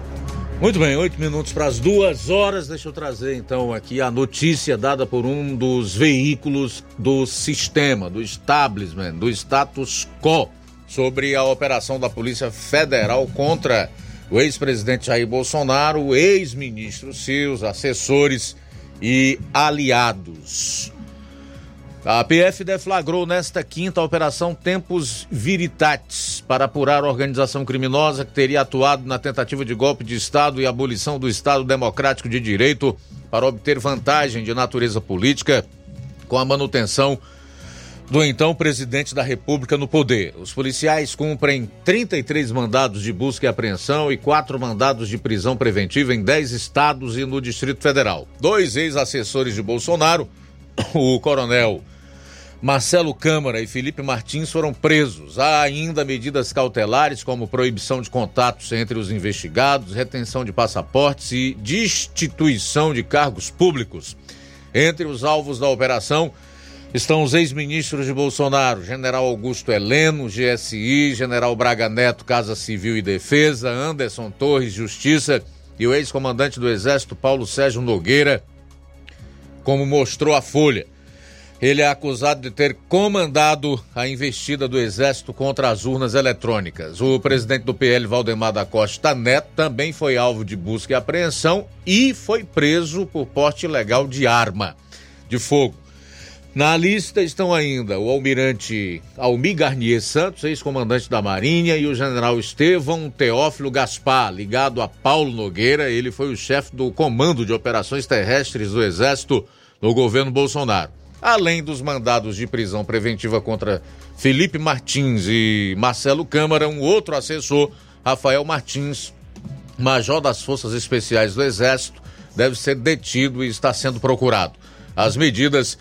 Muito bem, oito minutos para as duas horas. Deixa eu trazer então aqui a notícia dada por um dos veículos do sistema, do establishment, do status quo, sobre a operação da Polícia Federal contra o ex-presidente Jair Bolsonaro, o ex-ministro seus, assessores e aliados. A PF deflagrou nesta quinta a Operação Tempos Viritatis para apurar a organização criminosa que teria atuado na tentativa de golpe de Estado e abolição do Estado Democrático de Direito para obter vantagem de natureza política com a manutenção do então presidente da República no poder. Os policiais cumprem 33 mandados de busca e apreensão e quatro mandados de prisão preventiva em 10 estados e no Distrito Federal. Dois ex-assessores de Bolsonaro, o coronel Marcelo Câmara e Felipe Martins foram presos. Há ainda medidas cautelares, como proibição de contatos entre os investigados, retenção de passaportes e destituição de cargos públicos. Entre os alvos da operação estão os ex-ministros de Bolsonaro, General Augusto Heleno, GSI, General Braga Neto, Casa Civil e Defesa, Anderson Torres, Justiça e o ex-comandante do Exército, Paulo Sérgio Nogueira, como mostrou a Folha. Ele é acusado de ter comandado a investida do Exército contra as urnas eletrônicas. O presidente do PL, Valdemar da Costa Neto, também foi alvo de busca e apreensão e foi preso por porte ilegal de arma de fogo. Na lista estão ainda o almirante Almir Garnier Santos, ex-comandante da Marinha, e o general Estevão Teófilo Gaspar, ligado a Paulo Nogueira. Ele foi o chefe do Comando de Operações Terrestres do Exército no governo Bolsonaro. além dos mandados de prisão preventiva contra Felipe Martins e Marcelo Câmara, um outro assessor, Rafael Martins, major das Forças Especiais do Exército, deve ser detido e está sendo procurado. As medidas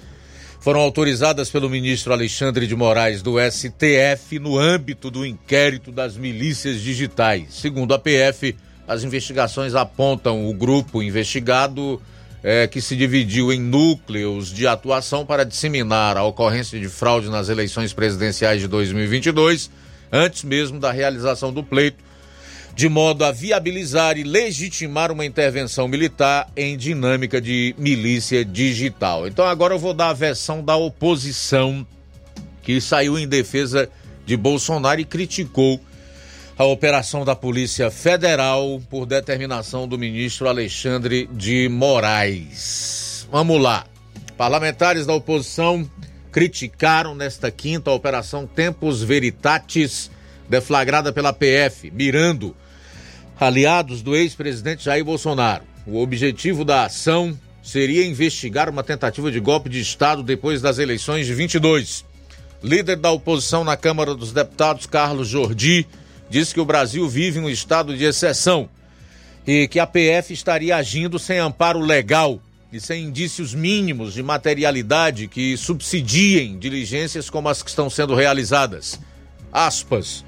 foram autorizadas pelo ministro Alexandre de Moraes do STF no âmbito do inquérito das milícias digitais. Segundo a PF, as investigações apontam o grupo investigado é, que se dividiu em núcleos de atuação para disseminar a ocorrência de fraude nas eleições presidenciais de 2022, antes mesmo da realização do pleito, de modo a viabilizar e legitimar uma intervenção militar em dinâmica de milícia digital. Então agora eu vou dar a versão da oposição que saiu em defesa de Bolsonaro e criticou a operação da Polícia Federal por determinação do ministro Alexandre de Moraes. Vamos lá. Parlamentares da oposição criticaram nesta quinta a operação Tempos Veritatis, deflagrada pela PF, mirando aliados do ex-presidente Jair Bolsonaro. O objetivo da ação seria investigar uma tentativa de golpe de Estado depois das eleições de 22. Líder da oposição na Câmara dos Deputados, Carlos Jordi, disse que o Brasil vive um estado de exceção e que a PF estaria agindo sem amparo legal e sem indícios mínimos de materialidade que subsidiem diligências como as que estão sendo realizadas. Aspas.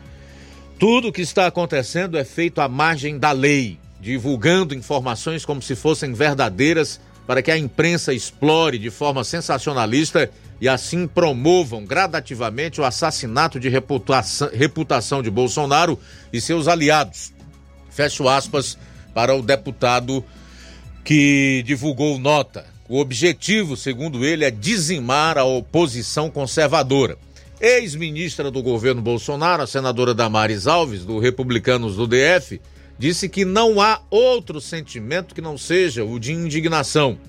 Tudo o que está acontecendo é feito à margem da lei, divulgando informações como se fossem verdadeiras para que a imprensa explore de forma sensacionalista e assim promovam gradativamente o assassinato de reputação, reputação de Bolsonaro e seus aliados. Fecho aspas para o deputado que divulgou nota. O objetivo, segundo ele, é dizimar a oposição conservadora. Ex-ministra do governo Bolsonaro, a senadora Damares Alves, do Republicanos do DF, disse que não há outro sentimento que não seja o de indignação.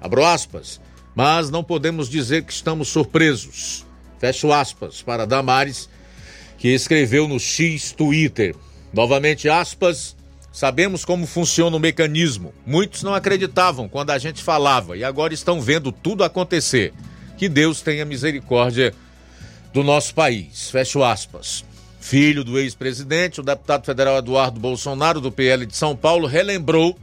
Abro aspas, mas não podemos dizer que estamos surpresos. Fecho aspas para Damares, que escreveu no X Twitter. Novamente aspas, sabemos como funciona o mecanismo. Muitos não acreditavam quando a gente falava e agora estão vendo tudo acontecer. Que Deus tenha misericórdia do nosso país. Fecho aspas. Filho do ex-presidente, o deputado federal Eduardo Bolsonaro, do PL de São Paulo, relembrou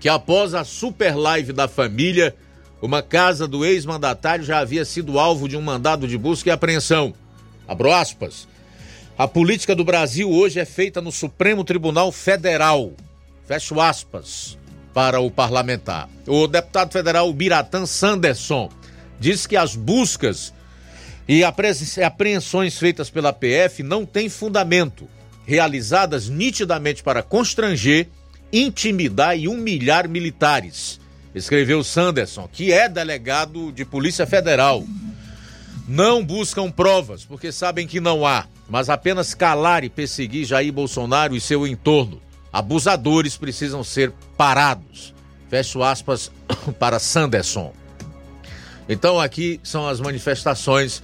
que após a super live da família, uma casa do ex-mandatário já havia sido alvo de um mandado de busca e apreensão. Abro aspas. A política do Brasil hoje é feita no Supremo Tribunal Federal. Fecho aspas para o parlamentar. O deputado federal Biratã Sanderson disse que as buscas e apreensões feitas pela PF não têm fundamento, realizadas nitidamente para constranger, intimidar e humilhar militares, escreveu Sanderson, que é delegado de Polícia Federal. Não buscam provas, porque sabem que não há, mas apenas calar e perseguir Jair Bolsonaro e seu entorno. Abusadores precisam ser parados. Fecho aspas para Sanderson. Então aqui são as manifestações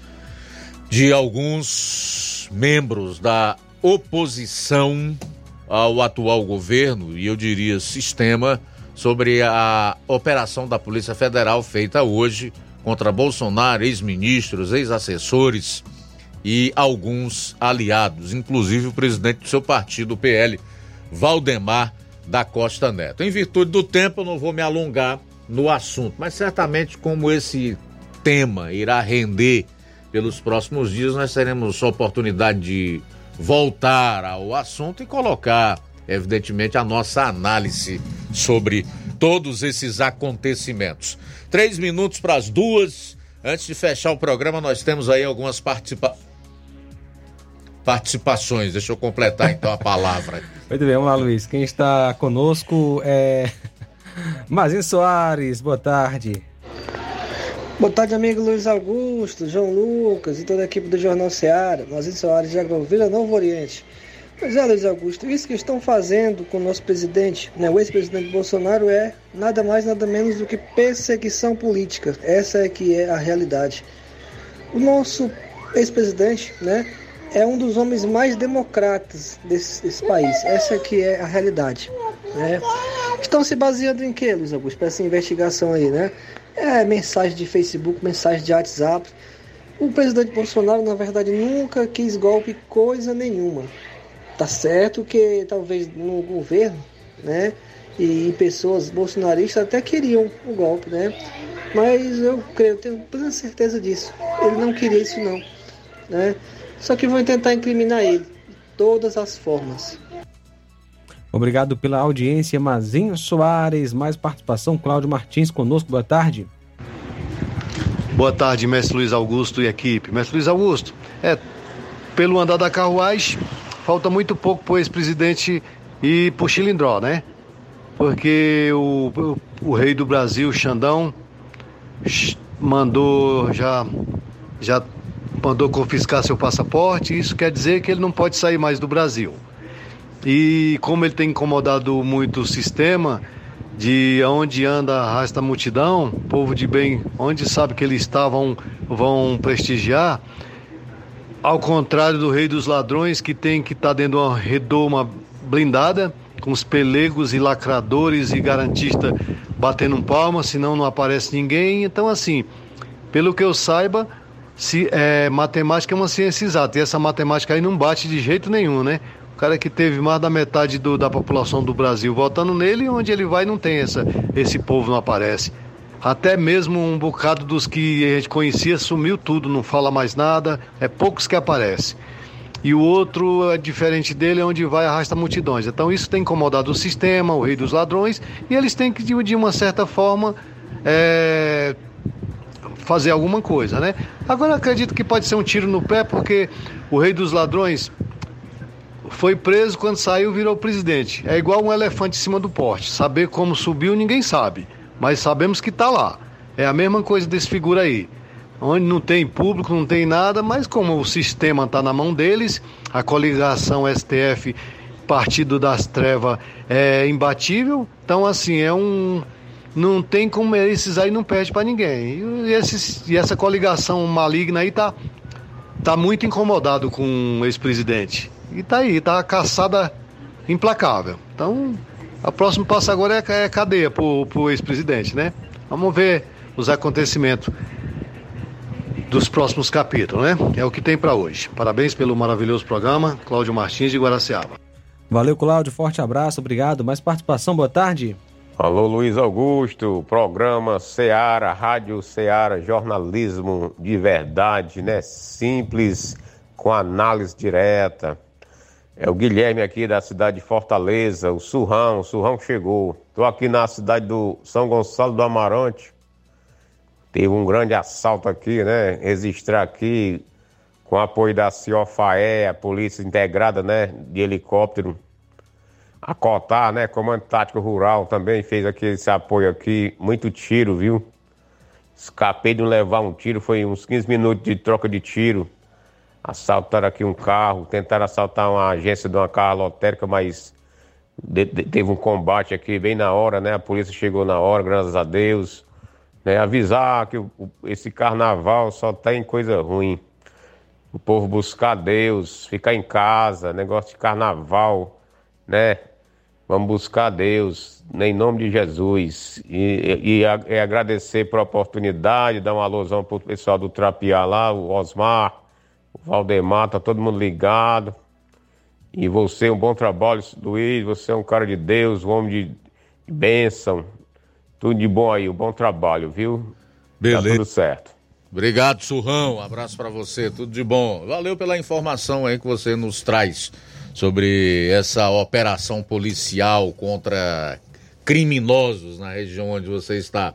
de alguns membros da oposição ao atual governo e eu diria sistema sobre a operação da Polícia Federal feita hoje contra Bolsonaro, ex-ministros, ex-assessores e alguns aliados, inclusive o presidente do seu partido, o PL, Valdemar da Costa Neto. Em virtude do tempo, eu não vou me alongar no assunto, mas certamente como esse tema irá render pelos próximos dias, nós teremos a oportunidade de voltar ao assunto e colocar, evidentemente, a nossa análise sobre todos esses acontecimentos. Três minutos para as duas. Antes de fechar o programa, nós temos aí algumas participa... participações. Deixa eu completar então a palavra. Muito bem, vamos lá, Luiz. Quem está conosco é Mazinho Soares. Boa tarde. Boa tarde, amigo Luiz Augusto, João Lucas e toda a equipe do Jornal Seara, Mazinho Soares de Agrovila, Novo Oriente. Pois é, Luiz Augusto, isso que estão fazendo com o nosso presidente, né, o ex-presidente Bolsonaro, é nada mais, nada menos do que perseguição política. Essa é que é a realidade. O nosso ex-presidente, né, é um dos homens mais democratas desse, desse país. Essa é que é a realidade. Né? Estão se baseando em quê, Luiz Augusto, para essa investigação aí, né? É mensagem de Facebook, mensagem de WhatsApp. O presidente Bolsonaro, na verdade, nunca quis golpe coisa nenhuma. Tá certo que talvez no governo, né, e pessoas bolsonaristas até queriam o golpe, né? Mas eu creio, tenho plena certeza disso. Ele não queria isso não, né? Só que vão tentar incriminar ele de todas as formas. Obrigado pela audiência, Mazinho Soares. Mais participação, Cláudio Martins conosco. Boa tarde. Boa tarde, mestre Luiz Augusto e equipe. Mestre Luiz Augusto, é, pelo andar da carruagem, falta muito pouco para o ex-presidente ir para o Chilindró, né? Porque o, o, o, rei do Brasil, Xandão, mandou já, já mandou confiscar seu passaporte. Isso quer dizer que ele não pode sair mais do Brasil. E como ele tem incomodado muito o sistema, de onde anda arrasta a multidão, povo de bem, onde sabe que eles estavam vão prestigiar, ao contrário do rei dos ladrões que tem que estar tá dentro de uma redoma blindada, com os pelegos e lacradores e garantistas batendo palma, senão não aparece ninguém. Então, assim, pelo que eu saiba, se, é, matemática é uma ciência exata, e essa matemática aí não bate de jeito nenhum, né? O cara que teve mais da metade do, da população do Brasil votando nele, onde ele vai não tem essa, esse povo não aparece. Até mesmo um bocado dos que a gente conhecia sumiu tudo, não fala mais nada, é poucos que aparecem. E o outro, é diferente dele, é onde vai arrasta multidões. Então isso tem incomodado o sistema, o rei dos ladrões, e eles têm que, de uma certa forma, é, fazer alguma coisa, né? Agora acredito que pode ser um tiro no pé, porque o rei dos ladrões foi preso, quando saiu, virou presidente. É igual um elefante em cima do poste. Saber como subiu, ninguém sabe. Mas sabemos que está lá. É a mesma coisa desse figura aí. Onde não tem público, não tem nada, mas como o sistema está na mão deles, a coligação STF, Partido das Trevas, é imbatível. Então, assim, é um. Não tem como esses aí não perde para ninguém. E, esses, e essa coligação maligna aí tá, tá muito incomodado com o ex-presidente. E tá aí, tá a caçada implacável. Então, o próximo passo agora é, é cadeia pro, pro ex-presidente, né? Vamos ver os acontecimentos dos próximos capítulos, né? É o que tem para hoje. Parabéns pelo maravilhoso programa, Cláudio Martins de Guaraciaba. Valeu, Cláudio, forte abraço, obrigado. Mais participação, boa tarde. Alô, Luiz Augusto, programa Seara, Rádio Seara, jornalismo de verdade, né? Simples, com análise direta. É o Guilherme aqui da cidade de Fortaleza, o Surrão, o Surrão chegou. Estou aqui na cidade do São Gonçalo do Amarante. Teve um grande assalto aqui, né? Registrar aqui com apoio da CIOFAE, a Polícia Integrada, né? De helicóptero. A Cotar, né? Comando Tático Rural também fez aqui esse apoio aqui. Muito tiro, viu? Escapei de levar um tiro, foi uns 15 minutos de troca de tiro assaltaram aqui um carro, tentaram assaltar uma agência de uma carro lotérica, mas de, de, teve um combate aqui bem na hora, né? A polícia chegou na hora, graças a Deus. Né? Avisar que o, esse carnaval só tem coisa ruim. O povo buscar Deus, ficar em casa, negócio de carnaval, né? Vamos buscar Deus, em nome de Jesus. E, e, e agradecer por oportunidade, dar uma alusão para o pessoal do Trapiá lá, o Osmar, o Valdemar, tá todo mundo ligado. E você, um bom trabalho, Luiz. Você é um cara de Deus, um homem de bênção. Tudo de bom aí, um bom trabalho, viu? Beleza. Tá tudo certo. Obrigado, Surrão. Um abraço para você, tudo de bom. Valeu pela informação aí que você nos traz sobre essa operação policial contra criminosos na região onde você está.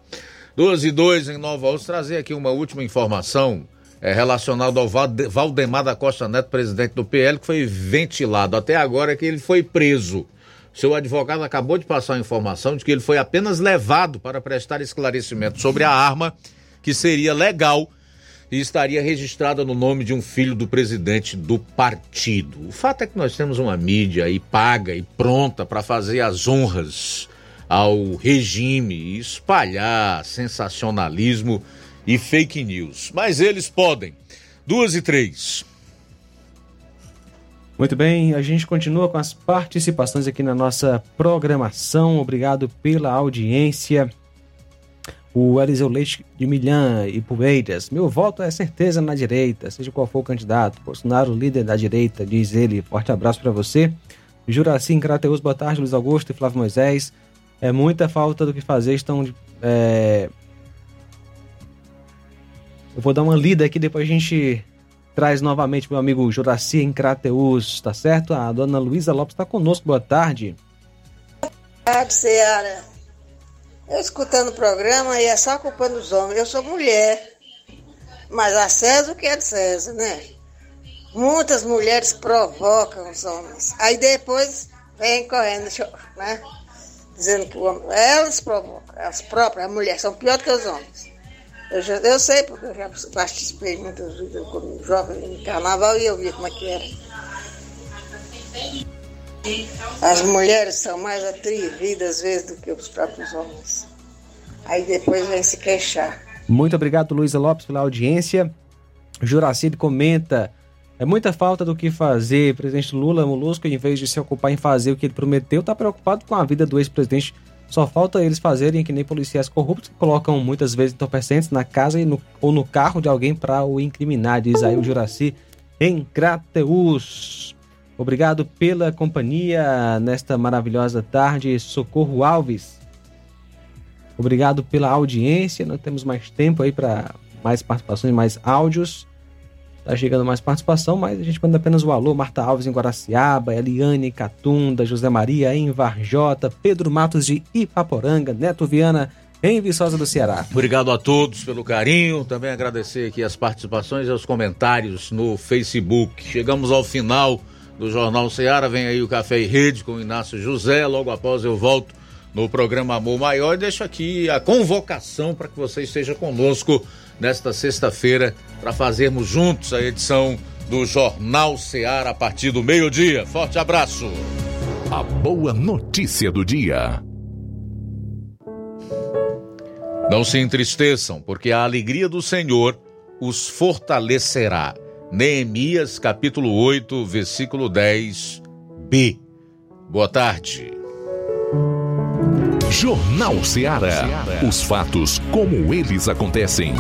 Duas e dois em Nova Osso. Trazer aqui uma última informação é, relacionado ao Valdemar da Costa Neto, presidente do PL, que foi ventilado até agora que ele foi preso. Seu advogado acabou de passar a informação de que ele foi apenas levado para prestar esclarecimento sobre a arma que seria legal e estaria registrada no nome de um filho do presidente do partido. O fato é que nós temos uma mídia aí paga e pronta para fazer as honras ao regime e espalhar sensacionalismo e fake news. Mas eles podem. Duas e três. Muito bem, a gente continua com as participações aqui na nossa programação. Obrigado pela audiência. O Eliseu Leite de Milhã e Poeiras. Meu voto é certeza na direita, seja qual for o candidato. Bolsonaro, líder da direita, diz ele. Forte abraço para você. Juraci Crateus, boa tarde. Luiz Augusto e Flávio Moisés. É muita falta do que fazer. Estão. É... Eu vou dar uma lida aqui, depois a gente traz novamente meu amigo Juraci em Crateus, tá certo? A dona Luísa Lopes está conosco. Boa tarde. Boa tarde, Seara. Eu escutando o programa e é só culpando os homens. Eu sou mulher, mas a César o que é de César, né? Muitas mulheres provocam os homens. Aí depois vem correndo, né? Dizendo que o homem, elas provocam, as próprias as mulheres são piores que os homens. Eu, já, eu sei, porque eu já participei muitas vezes como jovem em carnaval e eu vi como é que era. As mulheres são mais atrevidas às vezes do que os próprios homens. Aí depois vem se queixar. Muito obrigado, Luísa Lopes, pela audiência. Juracide comenta. É muita falta do que fazer. presidente Lula Molusco, em vez de se ocupar em fazer o que ele prometeu, está preocupado com a vida do ex-presidente. Só falta eles fazerem que nem policiais corruptos que colocam muitas vezes entorpecentes na casa no, ou no carro de alguém para o incriminar, diz aí o Juraci em Crateus. Obrigado pela companhia nesta maravilhosa tarde. Socorro Alves. Obrigado pela audiência. Não temos mais tempo aí para mais participações, mais áudios. Tá chegando mais participação, mas a gente manda apenas o alô. Marta Alves em Guaraciaba, Eliane Catunda, José Maria em Varjota, Pedro Matos de Ipaporanga, Neto Viana em Viçosa do Ceará. Obrigado a todos pelo carinho. Também agradecer aqui as participações e os comentários no Facebook. Chegamos ao final do Jornal Ceará. Vem aí o Café e Rede com o Inácio José. Logo após eu volto no programa Amor Maior e deixo aqui a convocação para que você esteja conosco nesta sexta-feira para fazermos juntos a edição do Jornal Ceará a partir do meio-dia. Forte abraço. A boa notícia do dia. Não se entristeçam, porque a alegria do Senhor os fortalecerá. Neemias capítulo 8, versículo 10b. Boa tarde. Jornal Ceará. Os fatos como eles acontecem.